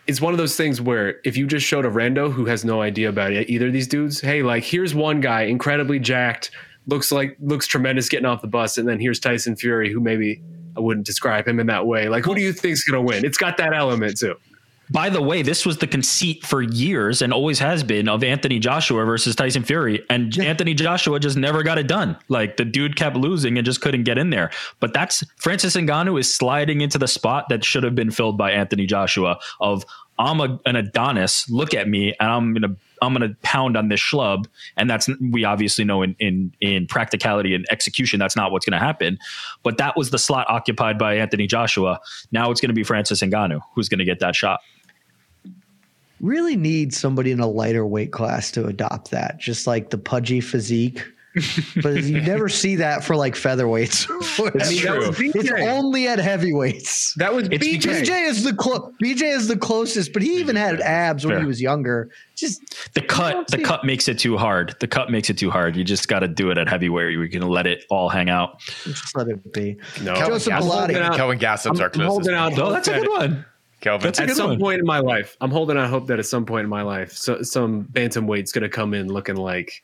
Speaker 2: it's one of those things where if you just showed a rando who has no idea about it, either of these dudes, hey, like here's one guy incredibly jacked, looks like looks tremendous getting off the bus, and then here's Tyson Fury, who maybe I wouldn't describe him in that way. Like, who do you think's gonna win? It's got that element too.
Speaker 3: By the way, this was the conceit for years and always has been of Anthony Joshua versus Tyson Fury. And Anthony Joshua just never got it done. Like the dude kept losing and just couldn't get in there. But that's Francis Ngannou is sliding into the spot that should have been filled by Anthony Joshua of I'm a, an Adonis, look at me, and I'm gonna I'm gonna pound on this schlub. And that's we obviously know in in in practicality and execution, that's not what's gonna happen. But that was the slot occupied by Anthony Joshua. Now it's gonna be Francis Ngannou who's gonna get that shot.
Speaker 1: Really need somebody in a lighter weight class to adopt that, just like the pudgy physique. but you never see that for like featherweights.
Speaker 2: It's true.
Speaker 1: It's only at heavyweights.
Speaker 2: That was
Speaker 3: It's
Speaker 2: BJ.
Speaker 1: BJ is the clo- BJ is the closest, but he even had abs when
Speaker 3: Fair.
Speaker 1: he was younger. Just
Speaker 3: The
Speaker 1: don't
Speaker 3: cut, the
Speaker 1: see-
Speaker 3: cut makes it too hard. The cut makes it too hard. You just got to do it at heavyweight. You can let it all hang out.
Speaker 1: just let it be.
Speaker 2: No,
Speaker 1: Joseph
Speaker 2: I'm
Speaker 1: Pilati.
Speaker 2: holding out-
Speaker 4: Kelvin Gassup's
Speaker 2: I'm,
Speaker 4: our
Speaker 2: I'm holding out.
Speaker 3: Oh, that's a good one.
Speaker 4: Kelvin.
Speaker 3: That's a
Speaker 2: At
Speaker 3: good
Speaker 2: some
Speaker 3: one.
Speaker 2: point in my life, I'm holding out hope that at some point in my life, so, some bantamweight's going to come in looking like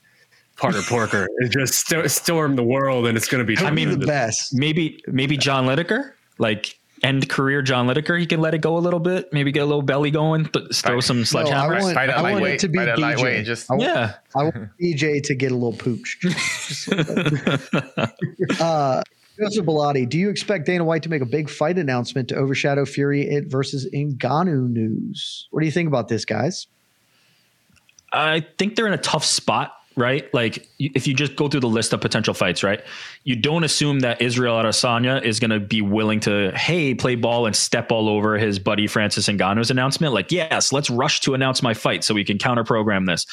Speaker 2: Parker Porker and just st- storm the world, and it's going to be.
Speaker 1: I mean, the best.
Speaker 3: Maybe, maybe John Lineker, like end career John Lineker. He can let it go a little bit. Maybe get a little belly going. Th- throw
Speaker 4: Right.
Speaker 3: some
Speaker 1: No, I
Speaker 3: sledgehammer.
Speaker 1: want,
Speaker 4: Fight
Speaker 1: I want it to be
Speaker 4: Fight at
Speaker 1: BJ.
Speaker 4: lightweight and just-
Speaker 1: I want,
Speaker 3: yeah.
Speaker 1: I want BJ to get a little pooch. Just like uh, Joseph Bilotti, do you expect Dana White to make a big fight announcement to overshadow Fury it versus Ngannou news? What do you think about this, guys?
Speaker 3: I think they're in a tough spot, right? Like if you just go through the list of potential fights, right? You don't assume that Israel Adesanya is going to be willing to, hey, play ball and step all over his buddy Francis Ngannou's announcement. Like, yes, let's rush to announce my fight so we can counter program this.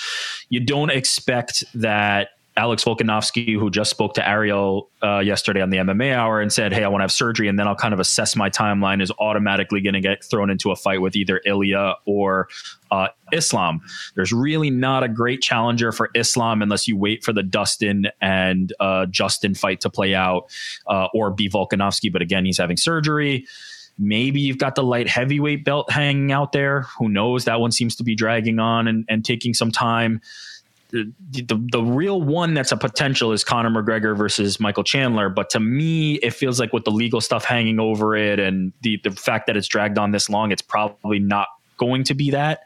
Speaker 3: You don't expect that Alex Volkanovski, who just spoke to Ariel uh, yesterday on the MMA Hour and said, "Hey, I want to have surgery, and then I'll kind of assess my timeline," is automatically going to get thrown into a fight with either Ilya or uh, Islam. There's really not a great challenger for Islam unless you wait for the Dustin and uh, Justin fight to play out, uh, or be Volkanovski. But again, he's having surgery. Maybe you've got the light heavyweight belt hanging out there. Who knows? That one seems to be dragging on and, and taking some time the, the real one that's a potential is Conor McGregor versus Michael Chandler. But to me, it feels like with the legal stuff hanging over it and the the fact that it's dragged on this long, it's probably not going to be that.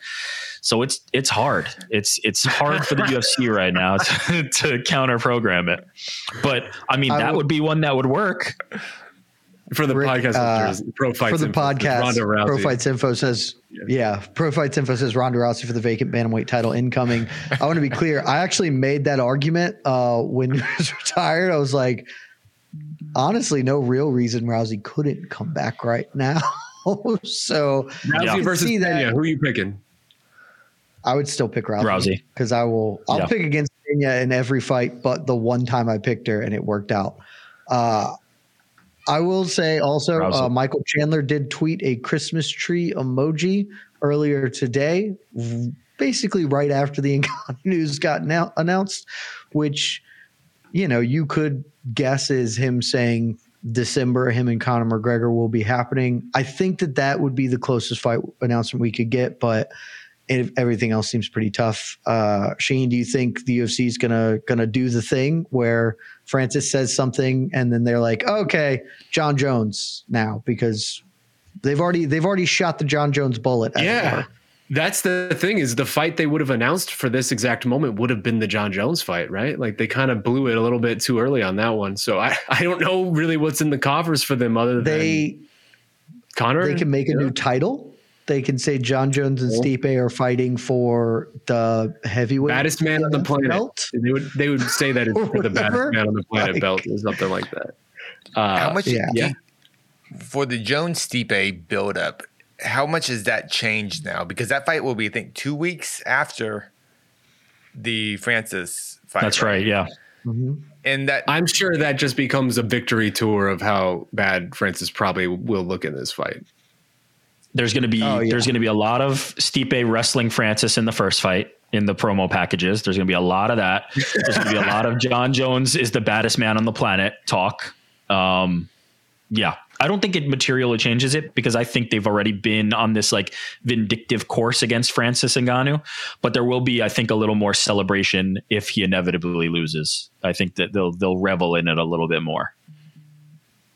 Speaker 3: So it's it's hard. It's it's hard for the UFC right now to, to counter program it. But I mean, I that would be one that would work
Speaker 2: for the Rick, podcast uh, pro fights
Speaker 1: for the info, podcast pro fights info says yeah. yeah. pro fights info says ronda rousey for the vacant bantamweight title incoming i want to be clear i actually made that argument uh, when he was retired i was like honestly no real reason rousey couldn't come back right now so
Speaker 2: rousey yeah. versus Pena, who are you picking
Speaker 1: i would still pick rousey rousey because i will i'll yeah. pick against Pena in every fight but the one time i picked her and it worked out uh, I will say also, uh, Michael Chandler did tweet a Christmas tree emoji earlier today, basically right after the news got now announced, which you know you could guess is him saying December him and Conor McGregor will be happening. I think that that would be the closest fight announcement we could get, but everything else seems pretty tough. Uh, Shane, do you think the UFC is gonna gonna do the thing where Francis says something and then they're like, okay, Jon Jones now because they've already they've already shot the Jon Jones bullet.
Speaker 2: Yeah. That's the thing is the fight they would have announced for this exact moment would have been the Jon Jones fight, right? Like they kind of blew it a little bit too early on that one. So I, I don't know really what's in the coffers for them other than
Speaker 1: they
Speaker 2: Conor.
Speaker 1: They can make a new title they can say Jon Jones and Stipe are fighting for the heavyweight
Speaker 2: baddest man on the planet. Belt? They would they would say that it's for the baddest man on the planet like, belt or something like that.
Speaker 4: Uh, how much? Yeah. yeah. For the Jones Stipe buildup, how much has that changed now? Because that fight will be, I think, two weeks after the Francis fight.
Speaker 3: That's right. right yeah.
Speaker 4: Mm-hmm. And that
Speaker 2: I'm sure that just becomes a victory tour of how bad Francis probably will look in this fight.
Speaker 3: There's going to be oh, yeah. there's going to be a lot of Stipe wrestling Francis in the first fight in the promo packages. There's going to be a lot of that. There's going to be a lot of Jon Jones is the baddest man on the planet talk. Um, yeah, I don't think it materially changes it because I think they've already been on this like vindictive course against Francis Ngannou. But there will be, I think, a little more celebration if he inevitably loses. I think that they'll they'll revel in it a little bit more.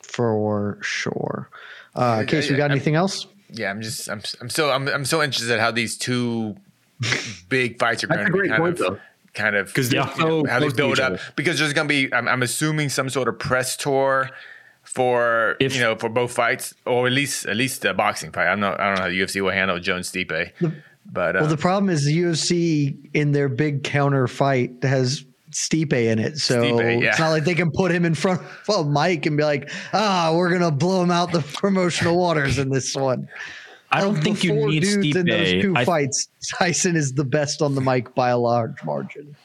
Speaker 1: For sure. Uh, Case, we got anything else?
Speaker 4: Yeah, I'm just I'm I'm still I'm I'm so interested at how these two big fights are going to be kind point, of though. kind of
Speaker 2: because yeah, so
Speaker 4: how they build up because there's going to be I'm, I'm assuming some sort of press tour for if, you know for both fights or at least at least the boxing fight. I'm not I don't know how the UFC will handle Jones Stipe. But
Speaker 1: uh, well, the problem is the UFC in their big counter fight has Stipe in it. So Stipe, yeah. it's not like they can put him in front of Mike and be like, ah, we're gonna blow him out the promotional waters in this one.
Speaker 3: I don't of think you need Stipe. in those
Speaker 1: two I, fights. Tyson is the best on the mic by a large margin.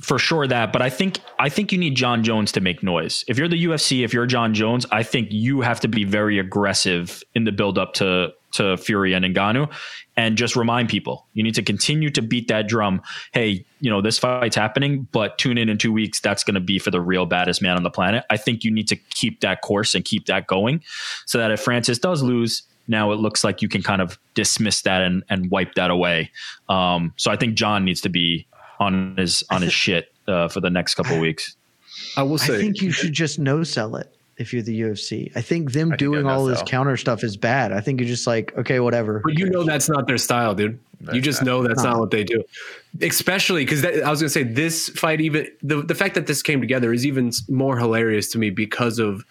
Speaker 3: For sure that, but I think I think you need Jon Jones to make noise. If you're the UFC, if you're Jon Jones, I think you have to be very aggressive in the build up to to Fury and Ngannou and just remind people you need to continue to beat that drum. Hey, you know, this fight's happening, but tune in in two weeks. That's going to be for the real baddest man on the planet. I think you need to keep that course and keep that going so that if Francis does lose, now it looks like you can kind of dismiss that and, and wipe that away. Um, so I think Jon needs to be on his on his shit uh, for the next couple weeks.
Speaker 2: I will say,
Speaker 1: I think you should just no sell it if you're the UFC. I think them I doing all this counter stuff is bad. I think you're just like, okay, whatever.
Speaker 2: But you know that's not their style, dude. you just know that's not what they do. Especially because I was gonna say this fight, even the the fact that this came together is even more hilarious to me because of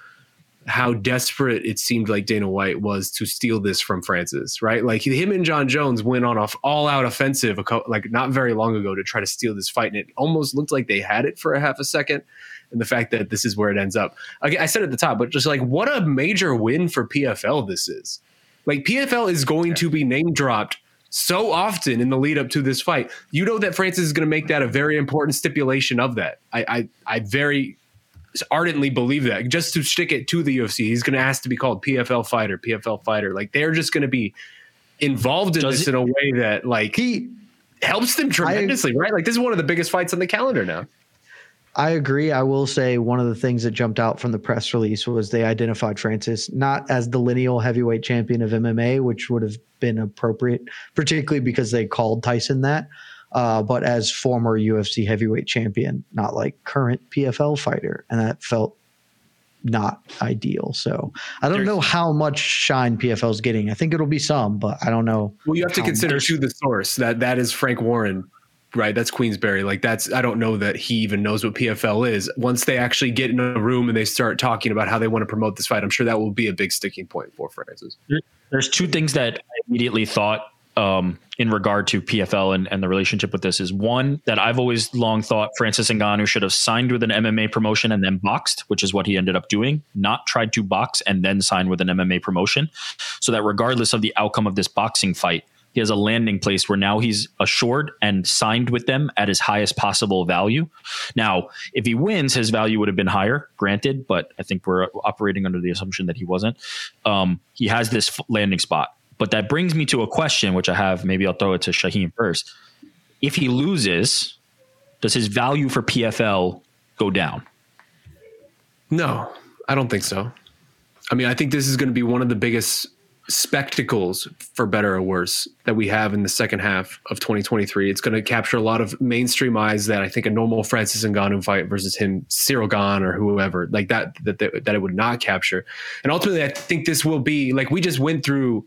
Speaker 2: how desperate it seemed like Dana White was to steal this from Francis, right? Like him and Jon Jones went on off all out offensive, like not very long ago to try to steal this fight, and it almost looked like they had it for a half a second and the fact that this is where it ends up. I said at the top, but just like what a major win for PFL this is. Like PFL is going to be name dropped so often in the lead up to this fight. You know that Francis is going to make that a very important stipulation of that. I I, I very ardently believe that. Just to stick it to the UFC, he's going to ask to be called PFL fighter, PFL fighter. Like they're just going to be involved in Does this it, in a way that like he helps them tremendously, I, right? Like this is one of the biggest fights on the calendar now.
Speaker 1: I agree. I will say one of the things that jumped out from the press release was they identified Francis not as the lineal heavyweight champion of MMA, which would have been appropriate, particularly because they called Tyson that. uh, but as former UFC heavyweight champion, not like current PFL fighter, and that felt not ideal. So I don't
Speaker 3: There's-
Speaker 1: know how much shine PFL is getting. I think it'll be some, but I don't know.
Speaker 2: Well, you have to consider
Speaker 1: much-
Speaker 2: too the source that that is Frank Warren, right? That's Queensberry. Like that's I don't know that he even knows what PFL is. Once they actually get in a room and they start talking about how they want to promote this fight, I'm sure that will be a big sticking point for Francis.
Speaker 3: There's two things that I immediately thought um, in regard to PFL and, and the relationship with this is one that I've always long thought Francis Ngannou should have signed with an MMA promotion and then boxed, which is what he ended up doing, not tried to box and then sign with an MMA promotion, so that regardless of the outcome of this boxing fight, he has a landing place where now he's assured and signed with them at his highest possible value. Now, if he wins, his value would have been higher, granted, but I think we're operating under the assumption that he wasn't. Um, he has this landing spot. But that brings me to a question, which I have. Maybe I'll throw it to Shaheen first. If he loses, does his value for PFL go down?
Speaker 2: No, I don't think so. I mean, I think this is going to be one of the biggest spectacles, for better or worse, that we have in the second half of 2023. It's going to capture a lot of mainstream eyes that I think a normal Francis Ngannou fight versus him, Ciryl Gane or whoever like that, that that that it would not capture. And ultimately, I think this will be like we just went through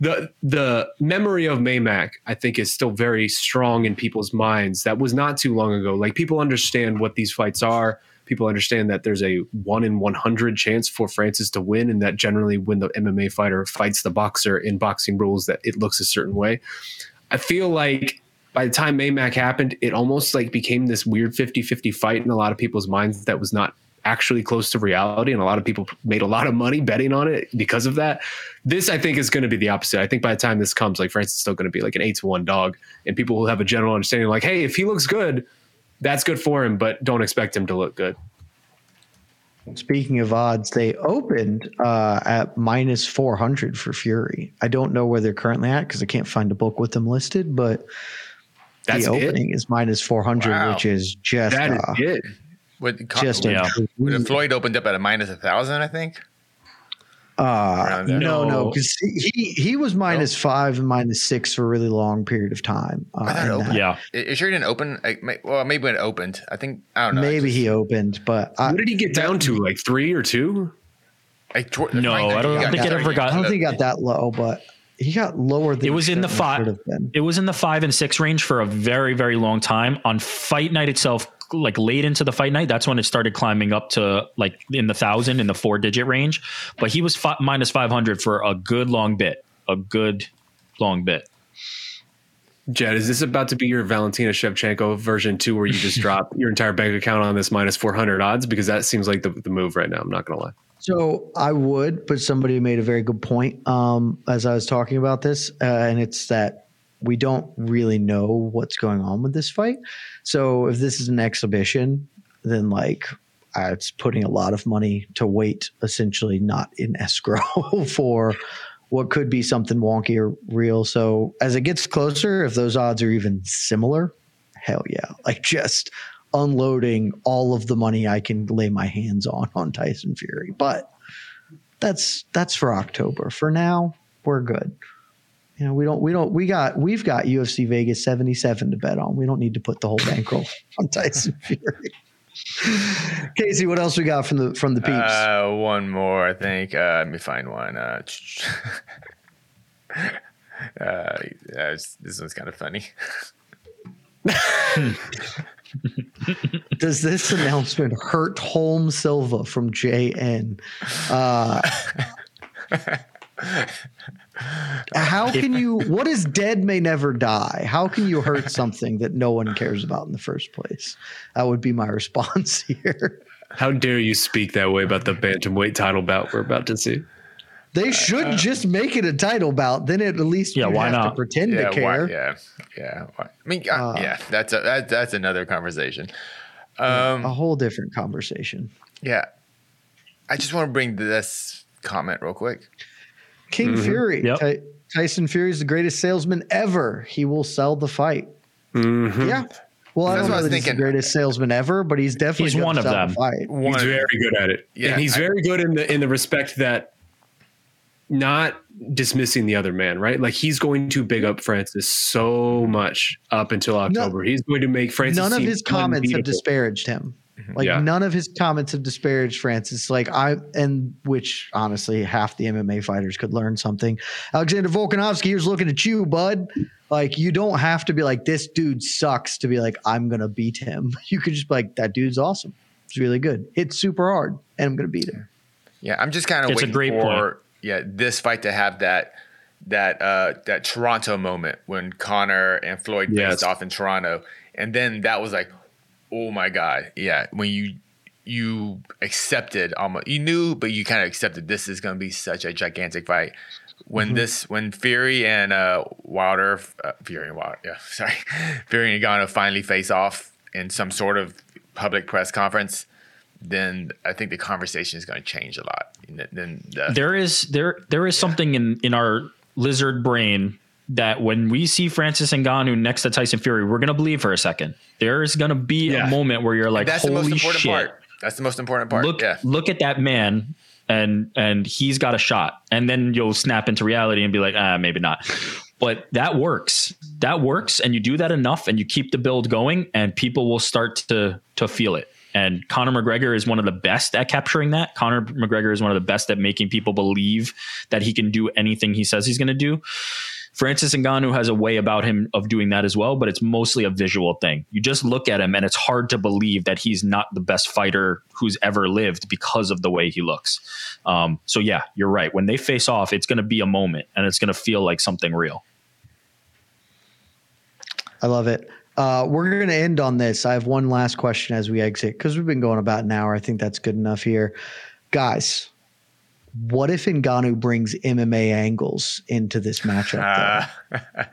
Speaker 2: the the memory of Maymac, I think, is still very strong in people's minds. That was not too long ago. Like people understand what these fights are. People understand that there's a one in one hundred chance for Francis to win, and that generally when the MMA fighter fights the boxer in boxing rules, that it looks a certain way. I feel like by the time Maymac happened, it almost like became this weird 50-50 fight in a lot of people's minds that was not actually close to reality and a lot of people made a lot of money betting on it because of that this i think is going to be the opposite i think by the time this comes like francis is still going to be like an 8 to 1 dog and people will have a general understanding like hey if he looks good that's good for him but don't expect him to look good
Speaker 1: Speaking of odds, they opened uh, at minus 400 for Fury. I don't know where they're currently at because I can't find a book with them listed, but
Speaker 2: that's
Speaker 1: the opening is minus 400,
Speaker 4: Wow.
Speaker 1: which is just
Speaker 2: that is
Speaker 1: uh,
Speaker 2: it
Speaker 4: With,
Speaker 1: just
Speaker 4: with,
Speaker 1: a
Speaker 3: Yeah.
Speaker 4: Floyd opened up at a minus a thousand, I think.
Speaker 1: Uh, no, no,
Speaker 3: No.
Speaker 1: because he he was minus five and minus six for a really long period of time. Uh,
Speaker 4: I thought it opened.
Speaker 3: Yeah.
Speaker 4: It, it sure didn't open. Like, may- well, maybe when it opened. I think I don't know.
Speaker 1: maybe he opened, but I,
Speaker 2: what did he get down to like three or two
Speaker 4: I, tw-
Speaker 3: No, I don't
Speaker 4: he
Speaker 3: think it
Speaker 4: got-
Speaker 3: ever got-
Speaker 1: I don't think he got that low, but he got lower than
Speaker 3: It was in the five.
Speaker 1: should have been.
Speaker 3: It was in the five and six range for a very, very long time. On fight night itself, like late into the fight night, that's when it started climbing up to like in the thousand, in the four digit range. But he was fi- minus five hundred for a good long bit, a good long bit.
Speaker 2: jed is this about to be your valentina shevchenko version 2 where you just drop your entire bank account on this minus 400 odds because that seems like the, the move right now i'm not gonna lie
Speaker 1: So I would, but somebody made a very good point um, as I was talking about this, uh, and it's that we don't really know what's going on with this fight. So if this is an exhibition, then like uh, it's putting a lot of money to wait, essentially not in escrow for what could be something wonky or real. So as it gets closer, if those odds are even similar, hell yeah, like just unloading all of the money I can lay my hands on on Tyson Fury. But that's that's for October. For now, we're good. You know, we don't we don't we got we've got UFC Vegas 77 to bet on. We don't need to put the whole bankroll on Tyson Fury. Casey, what else we got from the from the peeps?
Speaker 4: Uh, one more, I think. Uh, let me find one. Uh, uh, this one's kind of funny.
Speaker 1: Does this announcement hurt Holm Silva from JN? Uh, how can you? What is dead may never die? How can you hurt something that no one cares about in the first place? That would be my response here.
Speaker 2: how dare you speak that way about the bantamweight title bout we're about to see
Speaker 1: They should just make it a title bout. Then at least
Speaker 3: Yeah, why
Speaker 1: have to
Speaker 3: not?
Speaker 1: pretend
Speaker 4: yeah,
Speaker 1: to
Speaker 4: why-
Speaker 1: care.
Speaker 4: yeah, yeah. why- I mean, uh,
Speaker 1: Uh,
Speaker 4: yeah. That's a that, that's another conversation. Um,
Speaker 1: a whole different conversation.
Speaker 4: yeah, I just want to bring this comment real quick.
Speaker 1: King Fury,
Speaker 3: Yep.
Speaker 1: Ty- Tyson Fury is the greatest salesman ever. He will sell the fight.
Speaker 2: Mhm.
Speaker 1: Yeah. Well, I
Speaker 4: That's
Speaker 1: don't
Speaker 4: what I
Speaker 1: know
Speaker 4: was
Speaker 1: that he's the greatest salesman ever, but he's definitely
Speaker 3: He's one of
Speaker 1: sell the
Speaker 3: them.
Speaker 1: Fight.
Speaker 4: One
Speaker 2: he's very good at it
Speaker 4: Yeah,
Speaker 2: and he's
Speaker 4: I-
Speaker 2: very good in the in the respect that not dismissing the other man, right? Like he's going to big up Francis so much up until October. No, he's going to make Francis.
Speaker 1: None of his comments have disparaged him. Mm-hmm. Like yeah. none of his comments have disparaged Francis. Like I and which honestly half the MMA fighters could learn something. Alexander Volkanovski was looking at you, bud. Like you don't have to be like this dude sucks to be like I'm gonna beat him. You could just be like that dude's awesome. It's really good. It's super hard, and I'm gonna beat him.
Speaker 4: Yeah, I'm just kind of waiting a great for point. yeah this fight to have that that uh that Toronto moment when Conor and Floyd yes. faced off in Toronto, and then that was like oh my god, yeah. When you you accepted almost you knew, but you kind of accepted this is going to be such a gigantic fight. When mm-hmm. this when Fury and uh, Wilder, uh, Fury and Wilder, yeah, sorry, Fury and Ngannou finally face off in some sort of public press conference, then I think the conversation is going to change a lot. Then the,
Speaker 3: there is there there is yeah. something in in our lizard brain that when we see Francis Ngannou next to Tyson Fury, we're gonna believe for a second. There's gonna be yeah. a moment where you're like,
Speaker 4: that's
Speaker 3: "Holy
Speaker 4: the most important
Speaker 3: shit!"
Speaker 4: Part. That's the most important part.
Speaker 3: Look,
Speaker 4: yeah.
Speaker 3: look at that man, and and he's got a shot, and then you'll snap into reality and be like, "Ah, maybe not." But that works. That works, and you do that enough, and you keep the build going, and people will start to to feel it. And Conor McGregor is one of the best at capturing that. Conor McGregor is one of the best at making people believe that he can do anything he says he's going to do. Francis Ngannou has a way about him of doing that as well, but it's mostly a visual thing. You just look at him and it's hard to believe that he's not the best fighter who's ever lived because of the way he looks. Um, so yeah, you're right. When they face off, it's going to be a moment and it's going to feel like something real.
Speaker 1: I love it. Uh, we're going to end on this. I have one last question as we exit because we've been going about an hour. I think that's good enough here. Guys, what if Ngannou brings MMA angles into this matchup? Uh.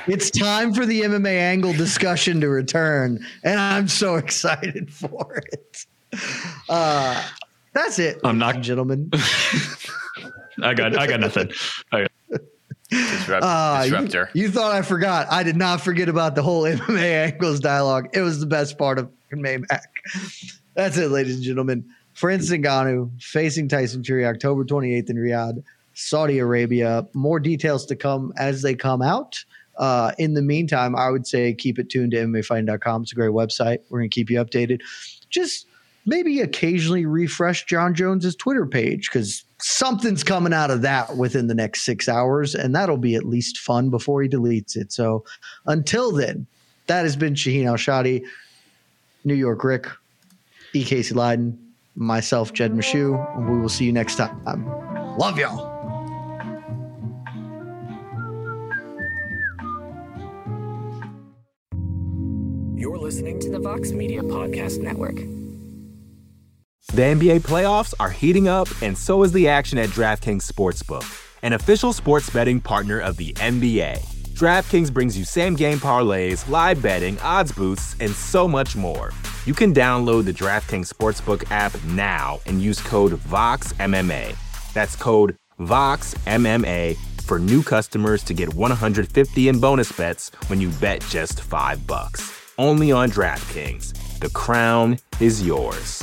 Speaker 1: it's time for the MMA angle discussion to return, and I'm so excited for it. Uh, that's it, I'm not, gentlemen.
Speaker 3: I got, I got nothing. I got-
Speaker 4: Disrupt, uh, disruptor.
Speaker 1: You, you, thought I forgot. I did not forget about the whole MMA angles dialogue. It was the best part of Maymac. That's it, ladies and gentlemen. Francis Ngannou facing Tyson Fury October 28th in Riyadh, Saudi Arabia. More details to come as they come out. Uh, in the meantime, I would say keep it tuned to MMAfighting.com. It's a great website. We're going to keep you updated. Just maybe occasionally refresh Jon Jones's Twitter page because something's coming out of that within the next six hours, and that'll be at least fun before he deletes it. So until then, that has been Shaheen Al Shatti, New York Rick, E. Casey Leydon myself, Jed Meshew, and we will see you next time. Love y'all.
Speaker 5: You're listening to the Vox Media Podcast Network.
Speaker 6: The NBA playoffs are heating up, and so is the action at DraftKings Sportsbook, an official sports betting partner of the NBA. DraftKings brings you same game parlays, live betting, odds boosts, and so much more. You can download the DraftKings Sportsbook app now and use code VOXMMA. That's code VOXMMA for new customers to get 150 in bonus bets when you bet just 5 bucks. Only on DraftKings. The crown is yours.